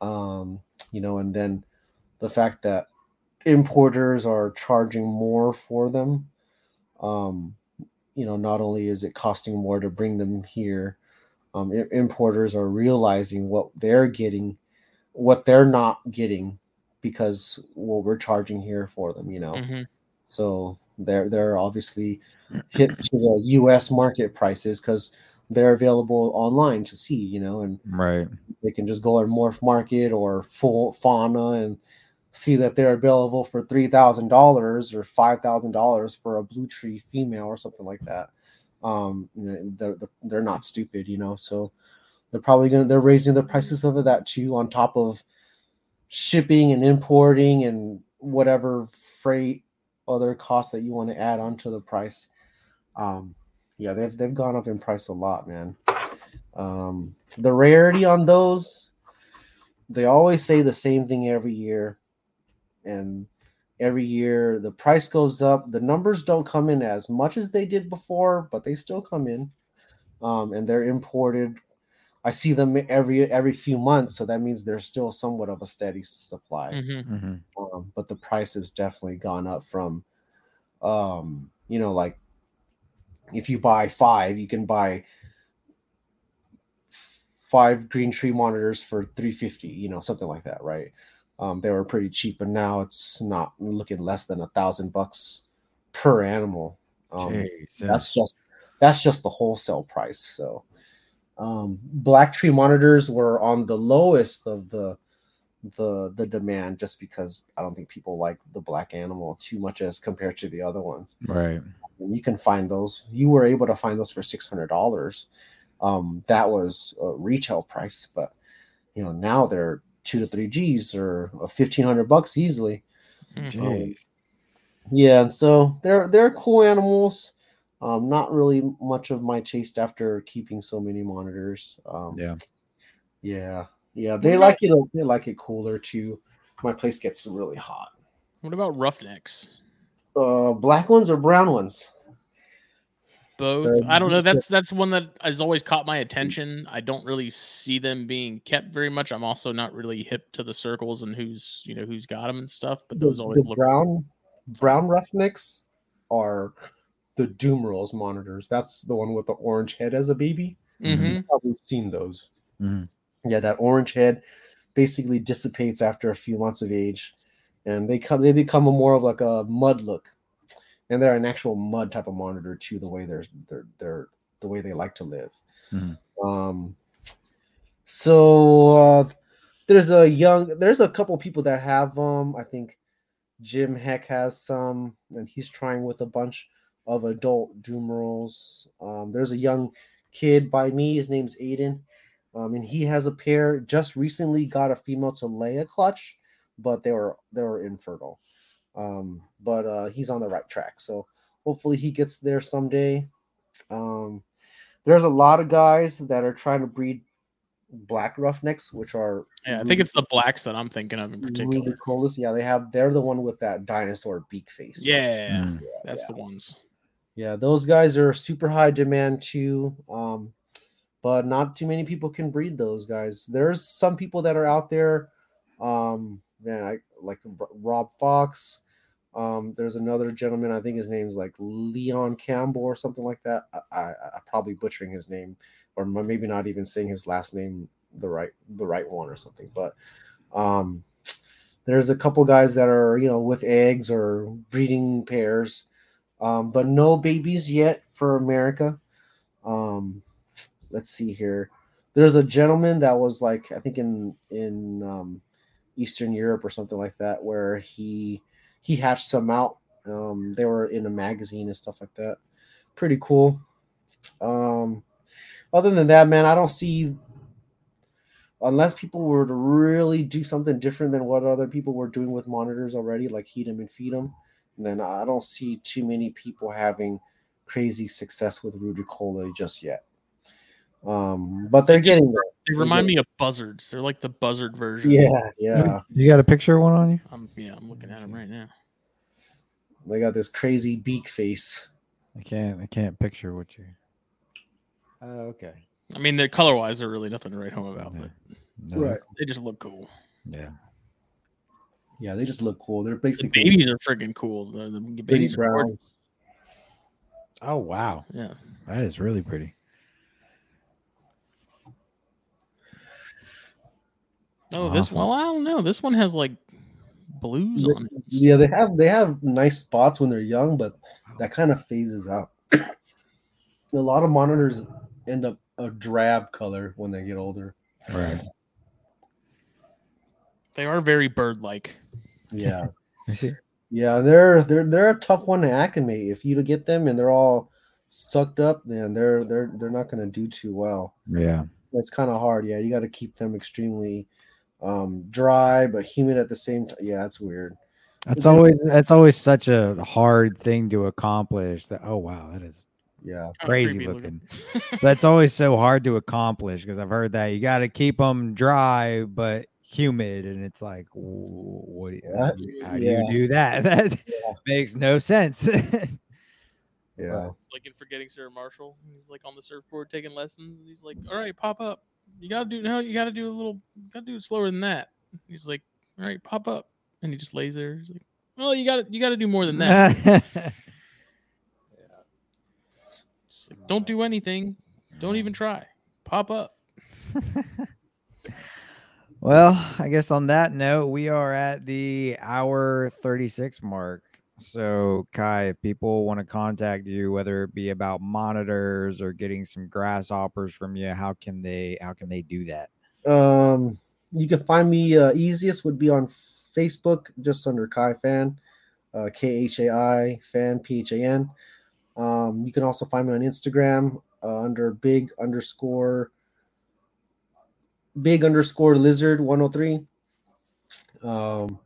Um, you know, and then the fact that importers are charging more for them. Um, you know, not only is it costing more to bring them here, um, i- importers are realizing what they're getting, what they're not getting, because what we're charging here for them. You know, Mhm. so they're they're obviously hit to the U.S. market prices because they're available online to see. You know, and Right. they can just go on Morph Market or Full Fauna and see that they're available for three thousand dollars or five thousand dollars for a blue tree female or something like that. Um, they're, they're- not stupid, you know. So they're probably gonna they're raising the prices of that too, on top of shipping and importing and whatever freight other costs that you want to add onto the price. Um, yeah, they've they've gone up in price a lot, man. Um, the rarity on those, they always say the same thing every year, and every year the price goes up. The numbers don't come in as much as they did before, but they still come in, um, and they're imported. I see them every every few months, so that means there's still somewhat of a steady supply Mhm. hmm um, but the price has definitely gone up from um you know like if you buy five you can buy f- five green tree monitors for 350 you know something like that right um they were pretty cheap and now it's not looking less than a thousand bucks per animal. Um, that's just that's just the wholesale price so. Um black tree monitors were on the lowest of the the the demand just because i don't think people like the black animal too much as compared to the other ones. Right. and you can find those you were able to find those for $600 um that was a retail price but you know now they're two to three g's or 1500 bucks easily. Jeez. yeah, and so they're they're cool animals. Um, not really much of my taste after keeping so many monitors. Um, Yeah. yeah, yeah. They like it. They like it cooler too. My place gets really hot. What about roughnecks? Uh, black ones or brown ones? Both. I don't know. That's that's one that has always caught my attention. I don't really see them being kept very much. I'm also not really hip to the circles and who's you know who's got them and stuff. But The, those always the look. brown brown roughnecks are the Dumeril's monitors. That's the one with the orange head as a baby. Mhm. You've probably seen those. Mhm. Yeah, that orange head basically dissipates after a few months of age, and they come they become a more of like a mud look, and they're an actual mud type of monitor too. The way they're they're they're the way they like to live. Mhm. Um, so uh, there's a young there's a couple people that have um I think Jim Heck has some, and he's trying with a bunch of adult Dumeril's. Um, there's a young kid by me. His name's Aiden, um, and he has a pair. Just recently got a female to lay a clutch, but they were they were infertile. Um, but uh, he's on the right track, so hopefully he gets there someday. Um, there's a lot of guys that are trying to breed black roughnecks, which are Yeah, I think it's the blacks that I'm thinking of in particular. Rudicollis. Yeah, they have. They're the one with that dinosaur beak face. Yeah, Mm. that's yeah. the ones. Yeah, those guys are super high demand too. Um, but not too many people can breed those guys. There's some people that are out there. Um, man, I like Rob Fox. Um, there's another gentleman. I think his name's like Leon Campbell or something like that. I, I, I'm probably butchering his name, or maybe not even saying his last name the right the right one or something. But um, there's a couple guys that are you know with eggs or breeding pairs um, but no babies yet for America. Um, let's see here. There's a gentleman that was like I think in in um, Eastern Europe or something like that, where he he hatched some out. Um, they were in a magazine and stuff like that. Pretty cool. Um, other than that, man, I don't see unless people were to really do something different than what other people were doing with monitors already, like heat them and feed them. Then I don't see too many people having crazy success with Rudicollis just yet. Um, but they're getting there. They remind me of buzzards. They're like the buzzard version. Yeah, yeah. You got a picture of one on you? I'm yeah, I'm looking at them right now. They got this crazy beak face. I can't. I can't picture what you. Oh, okay. I mean, they're color wise, they're really nothing to write home about, Yeah. but No, Right. they just look cool. Yeah. Yeah, they just look cool. They're The basically babies are freaking cool. The, the pretty babies are gorgeous. Oh wow, Yeah. that is really pretty. Oh, this Awesome. well, I don't know. This one has like blues They- on it. Yeah, they have they have nice spots when they're young, but that kind of phases out. a lot of monitors end up a drab color when they get older. Right. They are very bird-like. Yeah. You see? Yeah, they're they're they're a tough one to acclimate. If you to get them and they're all sucked up, man, they're they're they're not going to do too well. Yeah. It's kind of hard. Yeah, you got to keep them extremely um, dry but humid at the same time. Yeah, that's weird. That's always that's always such a hard thing to accomplish. That oh wow, that is Yeah, crazy creepy looking. That's always so hard to accomplish because I've heard that you got to keep them dry but humid, and it's like, what? Do you, how What? do you, how do Yeah. you do that? That Yeah. makes no sense. yeah. like in Forgetting Sarah Marshall. He's like on the surfboard taking lessons. And he's like, "All right, pop up. You gotta do no. You gotta do a little. You gotta do it slower than that." He's like, "All right, pop up," and he just lays there. He's like, "Well, you gotta you gotta do more than that. Just like, Don't do anything. Don't even try. Pop up." well, I guess on that note, we are at the hour 36 mark. So, Kai, if people want to contact you, whether it be about monitors or getting some grasshoppers from you, how can they how can they do that? Um, you can find me uh, easiest would be on Facebook, just under Khai Phan, uh, K H A I Phan P H A N. Um, you can also find me on Instagram uh, under big underscore big underscore lizard one hundred three. Um,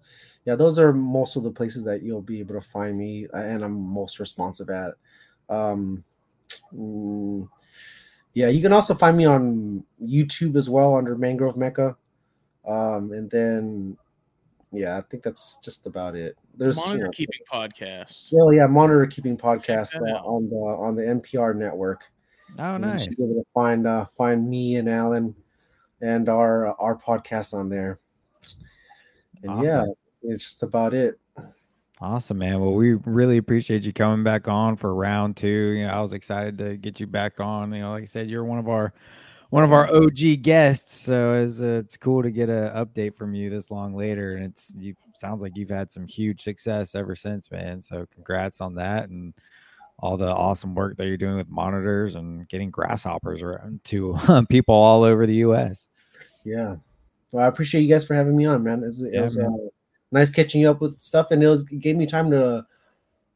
yeah, those are most of the places that you'll be able to find me, and I'm most responsive at. Um, mm, yeah, you can also find me on YouTube as well under Mangrove Mecca. Um, and then, yeah, I think that's just about it. There's you Monitor know, keeping podcasts. Well, yeah, monitor keeping podcast uh, on the on the NPR network. Oh, And you nice. should be able to find uh, find me and Alan and our our podcast on there. And yeah, Awesome. It's just about it. Awesome, man. Well, we really appreciate you coming back on for round two. You know, I was excited to get you back on. You know, like I said, you're one of our one of our OG guests, so it's uh, it's cool to get an update from you this long later. And it's you sounds like you've had some huge success ever since, man. So congrats on that and all the awesome work that you're doing with monitors and getting grasshoppers around to people all over the U.S. Yeah. Well, I appreciate you guys for having me on, man. It's, it Yeah, was man. uh, nice catching you up with stuff, and it was it gave me time to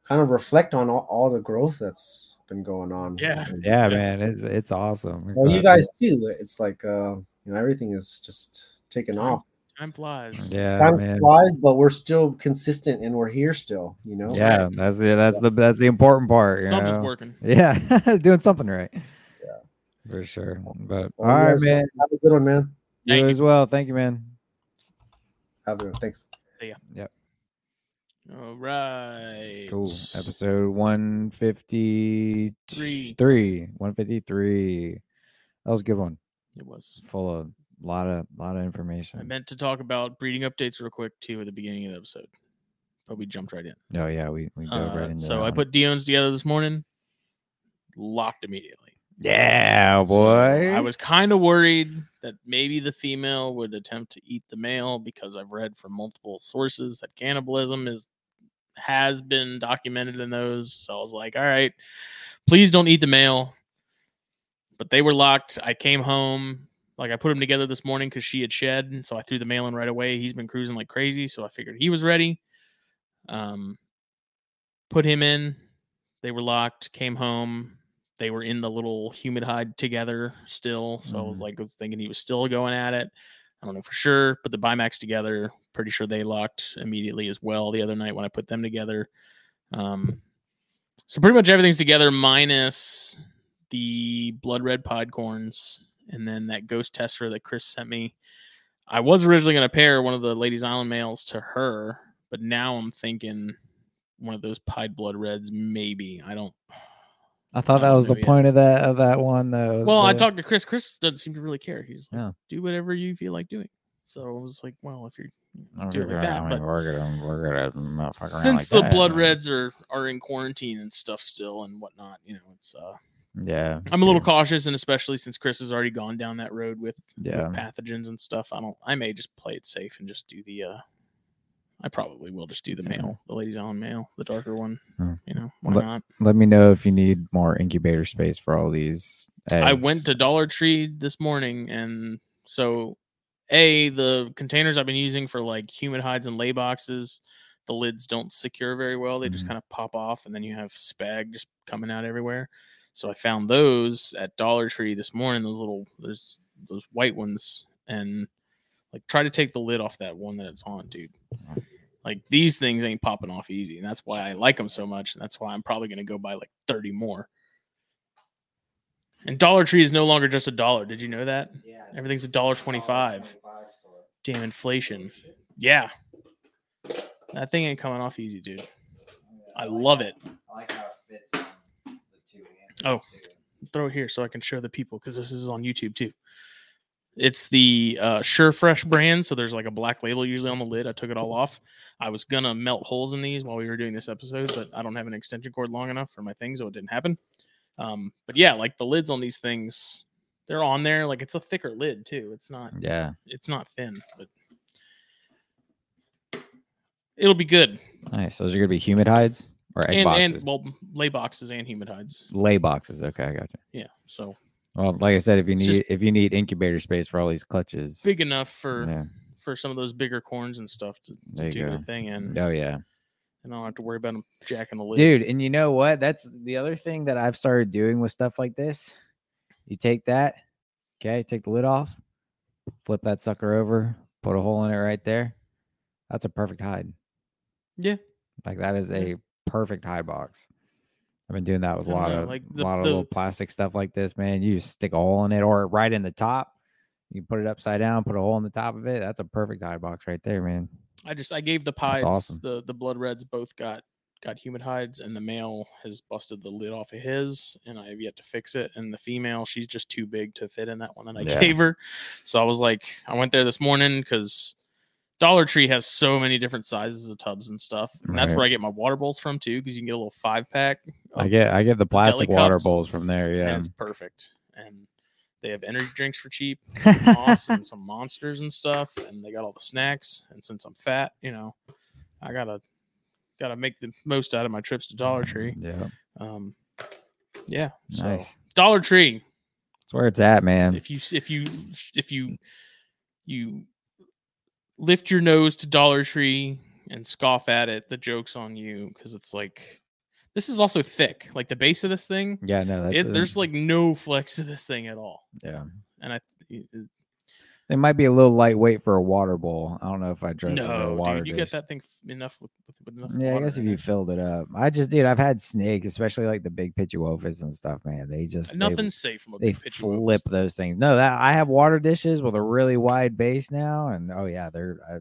kind of reflect on all, all the growth that's been going on. Yeah. Yeah, Yes. man, it's it's awesome. Well, you guys too. It's like uh, you know everything is just taking Time off. Time flies. yeah, Time man. flies, but we're still consistent and we're here still. You know. Yeah, that's the that's the that's the important part. You Something's know? working. Yeah, doing something right. Yeah, for sure. But Well, all you right, guys man. Have a good one, man. You Thank you. as well. Thank you, man. Have a good one. thanks. All right. Cool. Episode one fifty three. One fifty three. That was a good one. It was. Full of a lot of lot of information. I meant to talk about breeding updates real quick too at the beginning of the episode, but we jumped right in. Oh yeah, we we dove Uh, right into so that I one. put Dion's together this morning, locked immediately. Yeah, So boy. I was kind of worried that maybe the female would attempt to eat the male because I've read from multiple sources that cannibalism is has been documented in those. So I was like, all right, please don't eat the male. But they were locked. I came home, like I put them together this morning because she had shed, so I threw the male in right away. He's been cruising like crazy, so I figured he was ready. Um, put him in. They were locked. Came home. They were in the little humid hide together still. So I was Mhm. like, I was thinking he was still going at it. I don't know for sure, but the Bimax together, pretty sure they locked immediately as well the other night when I put them together. Um, so pretty much everything's together minus the blood red podcorns and then that ghost tester that Chris sent me. I was originally going to pair one of the Ladies Island males to her, but now I'm thinking one of those pied blood reds, maybe. I don't. I thought I that don't was the yet. point of that of that one though. Well, I talked to Chris. Chris doesn't seem to really care. He's like, Yeah. do whatever you feel like doing. So I was like, well, if you're I do it figure, like that, I mean, but we're gonna we're gonna fuck around since like the that, blood man. reds are are in quarantine and stuff still and whatnot, you know, it's uh Yeah, I'm a little yeah, cautious, and especially since Chris has already gone down that road with, with Yeah. pathogens and stuff. I don't. I may just play it safe and just do the. uh I probably will just do the Yeah. male, the ladies on male, the darker one. Hmm. You know, why Let- not? Let me know if you need more incubator space for all these. Eggs. I went to Dollar Tree this morning, and so a the containers I've been using for like humid hides and lay boxes, the lids don't secure very well. They just Mhm. kind of pop off, and then you have spag just coming out everywhere. So I found those at Dollar Tree this morning. Those little there's those white ones, and like try to take the lid off that one that it's on, dude. Like these things ain't popping off easy, and that's why I like them so much, and that's why I'm probably gonna go buy like 30 more. And Dollar Tree is no longer just a dollar. Did you know that? Yeah. Everything's a dollar twenty-five. Damn inflation. Oh, yeah. That thing ain't coming off easy, dude. I love it. I like how it fits on the two Oh. Throw it here so I can show the people because this is on YouTube too. It's the uh, Sure Fresh brand, so there's like a black label usually on the lid. I took it all off. I was gonna melt holes in these while we were doing this episode, but I don't have an extension cord long enough for my thing, so it didn't happen. Um, but yeah, like the lids on these things, they're on there. Like it's a thicker lid too. It's not Yeah, it's not thin, but it'll be good. nice. Those are gonna be humid hides or egg And boxes. and well, lay boxes and humid hides. Lay boxes. Okay, I got you. Yeah, so Well, like I said, if you It's need if you need incubator space for all these clutches, big enough for yeah. for some of those bigger corns and stuff to, to do their thing and Oh yeah. and I don't have to worry about them jacking the lid. Dude, and you know what? That's the other thing that I've started doing with stuff like this. You take that, okay, take the lid off, flip that sucker over, put a hole in it right there. That's a perfect hide. Yeah. Like that is a perfect hide box. I've been doing that with a lot know, of like a the- lot of the- little plastic stuff like this, man. You just stick a hole in it or right in the top. You put it upside down, put a hole in the top of it. That's a perfect hide box right there, man. I just I gave the pies awesome. the the blood reds both got got humid hides and the male has busted the lid off of his and I have yet to fix it and the female she's just too big to fit in that one that I Yeah. gave her. So I was like I went there this morning because Dollar Tree has so many different sizes of tubs and stuff. And that's Right. where I get my water bowls from too, because you can get a little five pack. I get I get the plastic water cups, bowls from there. Yeah. it's perfect. And they have energy drinks for cheap, moss and some monsters and stuff, and they got all the snacks. And since I'm fat, you know, I gotta gotta make the most out of my trips to Dollar Tree. yeah. Um, yeah, so Nice. Dollar Tree. That's where it's at, man. If you if you if you you lift your nose to Dollar Tree and scoff at it, the joke's on you because it's like this is also thick. Like the base of this thing, Yeah, no, that's it, a- there's like no flex to this thing at all. yeah. And I They might be a little lightweight for a water bowl. I don't know if I a no, water dude, you dish. get that thing enough with, with, enough. Yeah, I guess if you filled it up. I just dude, I've had snakes, especially like the big Pituophis and stuff, man. They just they- nothing's safe from a they, big flip those things. No, that I have water dishes with a really wide base now, and oh yeah, they're I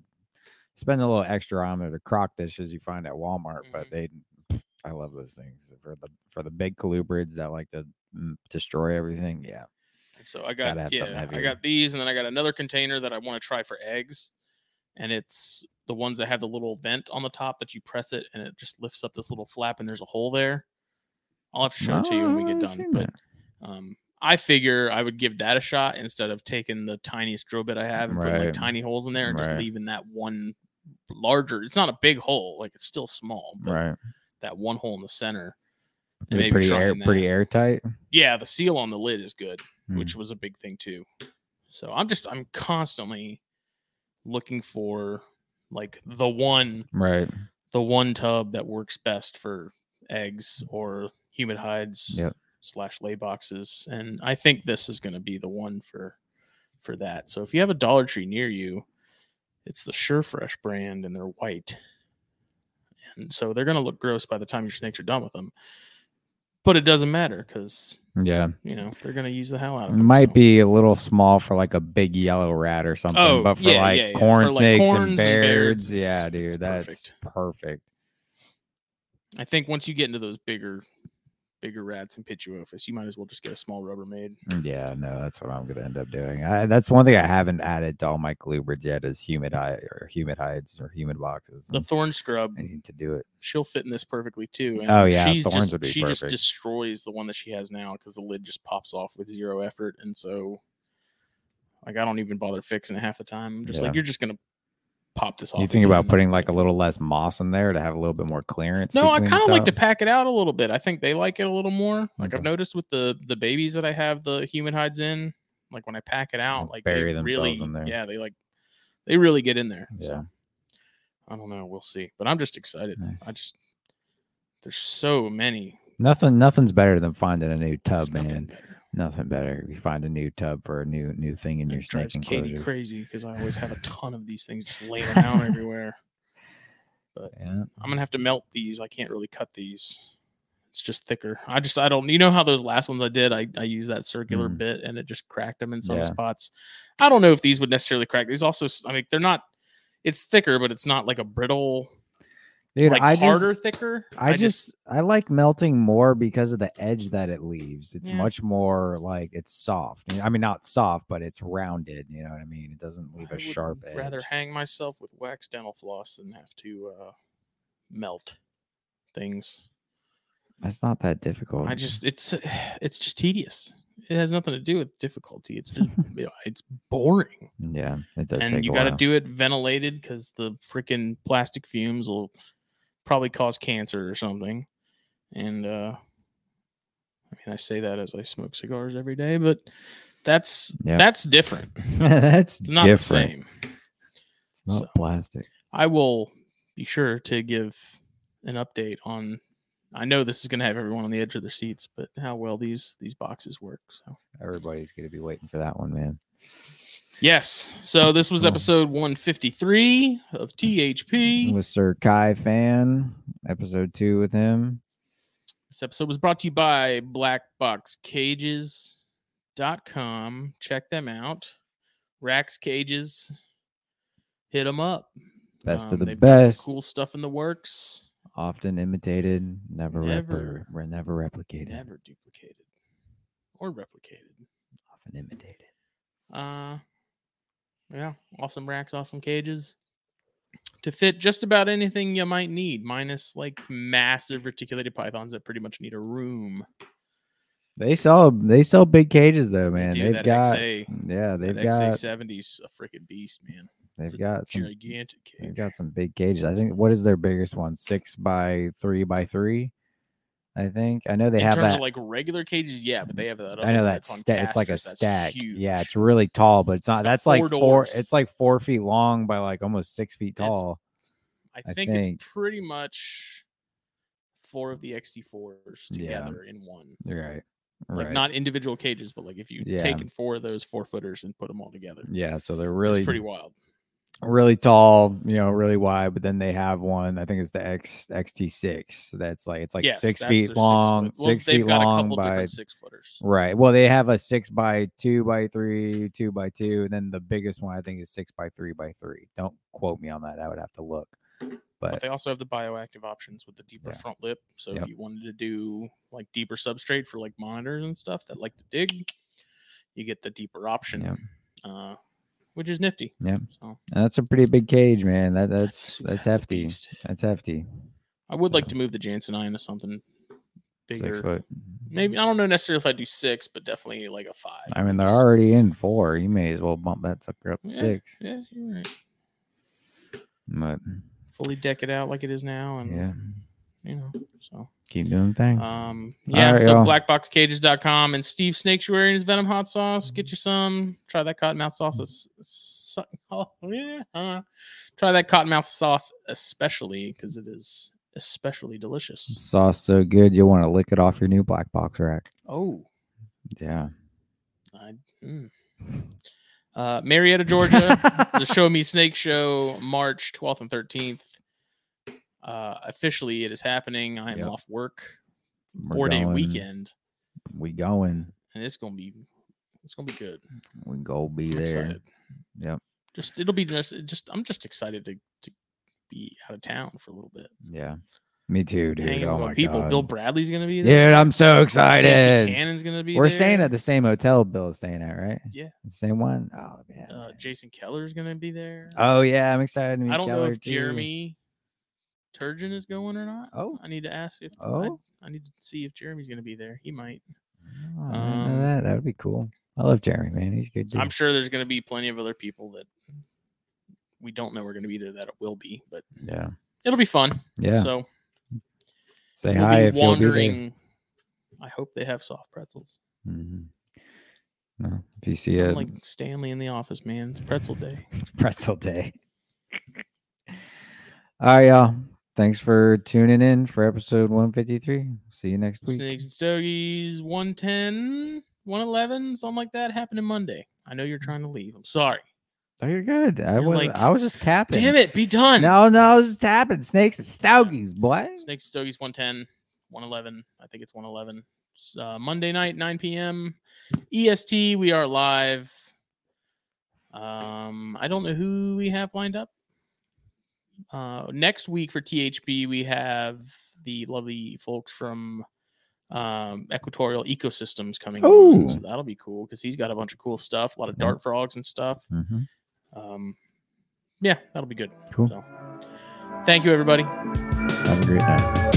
spend a little extra on them. The crock dishes you find at Walmart, but Mhm. they I love those things for the for the big colubrids that like to mm, destroy everything. Yeah, So I got yeah, I got these, and then I got another container that I want to try for eggs, and it's the ones that have the little vent on the top that you press it and it just lifts up this little flap, and there's a hole there. I'll have to show it to you when we Oh, get done. But um, I figure I would give that a shot instead of taking the tiniest drill bit I have and putting like tiny holes in there and just leaving that one larger. It's not a big hole, like it's still small, but right. that one hole in the center. Is it pretty air, pretty airtight? Yeah, the seal on the lid is good Hmm. which was a big thing too. So I'm just I'm constantly looking for like the one Right. the one tub that works best for eggs or humid hides Yep. slash lay boxes, and I think this is going to be the one for for that. So if you have a Dollar Tree near you, it's the Surefresh brand, and they're white, and so they're going to look gross by the time your snakes are done with them. But it doesn't matter because Yeah. you know they're going to use the hell out It of them. might so. be a little small for like a big yellow rat or something, Oh, but for yeah, like yeah, yeah. corn For, like, snakes corns and and bears, bears, yeah, dude, that's perfect. perfect. I think once you get into those bigger, bigger rats and Pituophis, you might as well just get a small Rubbermaid. Mm, yeah, no, that's what I'm gonna end up doing. I, that's one thing I haven't added to all my colubrids yet is humid hide or humid hides or humid boxes. The thorn scrub, I need to do it. she'll fit in this perfectly too. And Oh, yeah, thorns just, would be she just destroys the one that she has now because the lid just pops off with zero effort, and so like I don't even bother fixing it half the time. I'm just Yeah. like you're just gonna pop this off. You think about putting like a little less moss in there to have a little bit more clearance? No, I kind of like to pack it out a little bit. I think they like it a little more. Like I've noticed with the the babies that I have the human hides in, like when I pack it out, Like bury they themselves really, in there. yeah, they like they really get in there. Yeah. So I don't know. We'll see. But I'm just excited. I just there's so many. Nothing, nothing's better than finding a new tub, There's man. Nothing better. You find a new tub for a new new thing in your it snake drives Katie enclosure. crazy because I always have a ton of these things just laying around everywhere. Yeah. I'm gonna have to melt these. I can't really cut these. It's just thicker. I just I don't. You know how those last ones I did, I I used that circular Mm. bit and it just cracked them in some Yeah. spots. I don't know if these would necessarily crack. These also, I mean, they're not. It's thicker, but it's not like a brittle, Dude, like I just, harder thicker. I just I like melting more because of the edge that it leaves. It's Yeah. much more like it's soft. I mean, not soft, but it's rounded. You know what I mean? It doesn't leave I a sharp edge. rather hang myself with wax dental floss than have to uh, melt things. That's not that difficult. I just it's it's just tedious. It has nothing to do with difficulty. It's just you know, it's boring. yeah, it does. and you got to do it ventilated because the freaking plastic fumes will probably cause cancer or something. And uh I mean, I say that as I smoke cigars every day, but that's Yep. that's different. That's Not different. the same. It's not So- plastic. I will be sure to give an update on. I know this is going to have everyone on the edge of their seats, but how well these these boxes work. So Everybody's gonna be waiting for that one, man. Yes, so this was episode 153 of THP. With Sir Kai Phan, episode two with him. This episode was brought to you by blackboxcages.com. Check them out. Rax Cages. Hit them up. Best Um, of the best. cool stuff in the works. Often imitated, never Never. repli- never replicated. Never duplicated or replicated. Often imitated. Uh yeah, awesome racks, awesome cages. To fit just about anything you might need, minus like massive reticulated pythons that pretty much need a room. They sell they sell big cages though, man. They've that got XA, yeah, they've that got XA70's a freaking beast, man. They've a got some gigantic cage. they've got some big cages. I think what is their biggest one? Six by three by three. I think I know they in have that. like regular cages, yeah, but they have that. I know that's sta- it's like a stack. Yeah, it's really tall, but it's not. got that's like four four. doors. It's like four feet long by like almost six feet tall. I I think, think. it's pretty much four of the XT4s Yeah. together in one. Right. Like right. not individual cages, but like if you Yeah. taken four of those four footers and put them all together. yeah, so they're Really really pretty wild. Really tall, you know, really wide. But then they have one. I think it's the X XT6. That's like it's like Yes, six feet long, foot- well, six feet got long a couple by six footers. right. Well, they have a six by two by three, two by two, and then the biggest one I think is six by three by three. Don't quote me on that. I would have to look. But But they also have the bioactive options with the deeper Yeah. front lip. So Yep. if you wanted to do like deeper substrate for like monitors and stuff that like to dig, you get the deeper option, Yep. uh, which is nifty. Yep. So that's a pretty big cage, man. That that's That's- hefty. That's hefty. I would like to move the Jansen eye into something bigger. Six foot. Maybe I don't know necessarily if I do six, but definitely like a five. I mean, they're already in four. You may as well bump that sucker up to Yeah. six. Yeah, you're right. But Fully deck it out like it is now, and yeah, you know, so keep doing thing. um, yeah. right, so y'all. blackboxcages.com and Steve Snaketuary his Venom hot sauce. Get you some. Try that cottonmouth sauce. Oh yeah. uh, Try that cottonmouth sauce especially because it is especially delicious. Sauce so good you'll want to lick it off your new black box rack. Oh, Yeah. I, mm. uh, Marietta, Georgia, the Show Me Snake Show, March 12th and 13th. Uh, officially, it is happening. I am Yep. off work, We're four day weekend, We going. and it's gonna be it's gonna be good. We go be I'm there. excited. Yep. Just it'll be just just I'm just excited to to be out of town for a little bit. Yeah. Me too, dude. Hanging oh my people. God. Bill Bradley's gonna be there. Dude, I'm so excited. Cannon's gonna be We're there. staying at the same hotel Bill is staying at, right? Yeah. The same one? Oh man. Uh, Jason Keller's gonna be there. oh yeah, I'm excited to meet I don't know if too. Jeremy Turgeon is going or not. Oh. I need to ask if Oh. I need to see if Jeremy's going to be there. He might. Oh, I Um, that. That would be cool. I love Jeremy, man. He's good. Dude. I'm sure there's going to be plenty of other people that we don't know we're going to be there that it will be, but yeah. it'll be fun. Yeah. So Say we'll hi if you'll be there. I hope they have soft pretzels. Mhm. No, if you see a like Stanley in the office, man. It's pretzel day. It's pretzel day. All right, y'all. Thanks for tuning in for episode 153. See you next week. Snakes and Stogies 110, 111, something like that happening Monday. I know you're trying to leave. I'm sorry. Oh, you're good. I You're was like, I was just tapping. Damn it, be done. No, no, I was just tapping. Snakes and Stogies, boy. Snakes and Stogies 110, 111. I think it's 111. It's, uh, Monday night, 9 p.m. EST. We are live. Um, I don't know who we have lined up. Uh, next week for THP, we have the lovely folks from um, Equatorial Ecosystems coming on. So that'll be cool because he's got a bunch of cool stuff, a lot of dart frogs and stuff. Mhm. Um, yeah, that'll be good. Cool. So, thank you, everybody. Have a great night.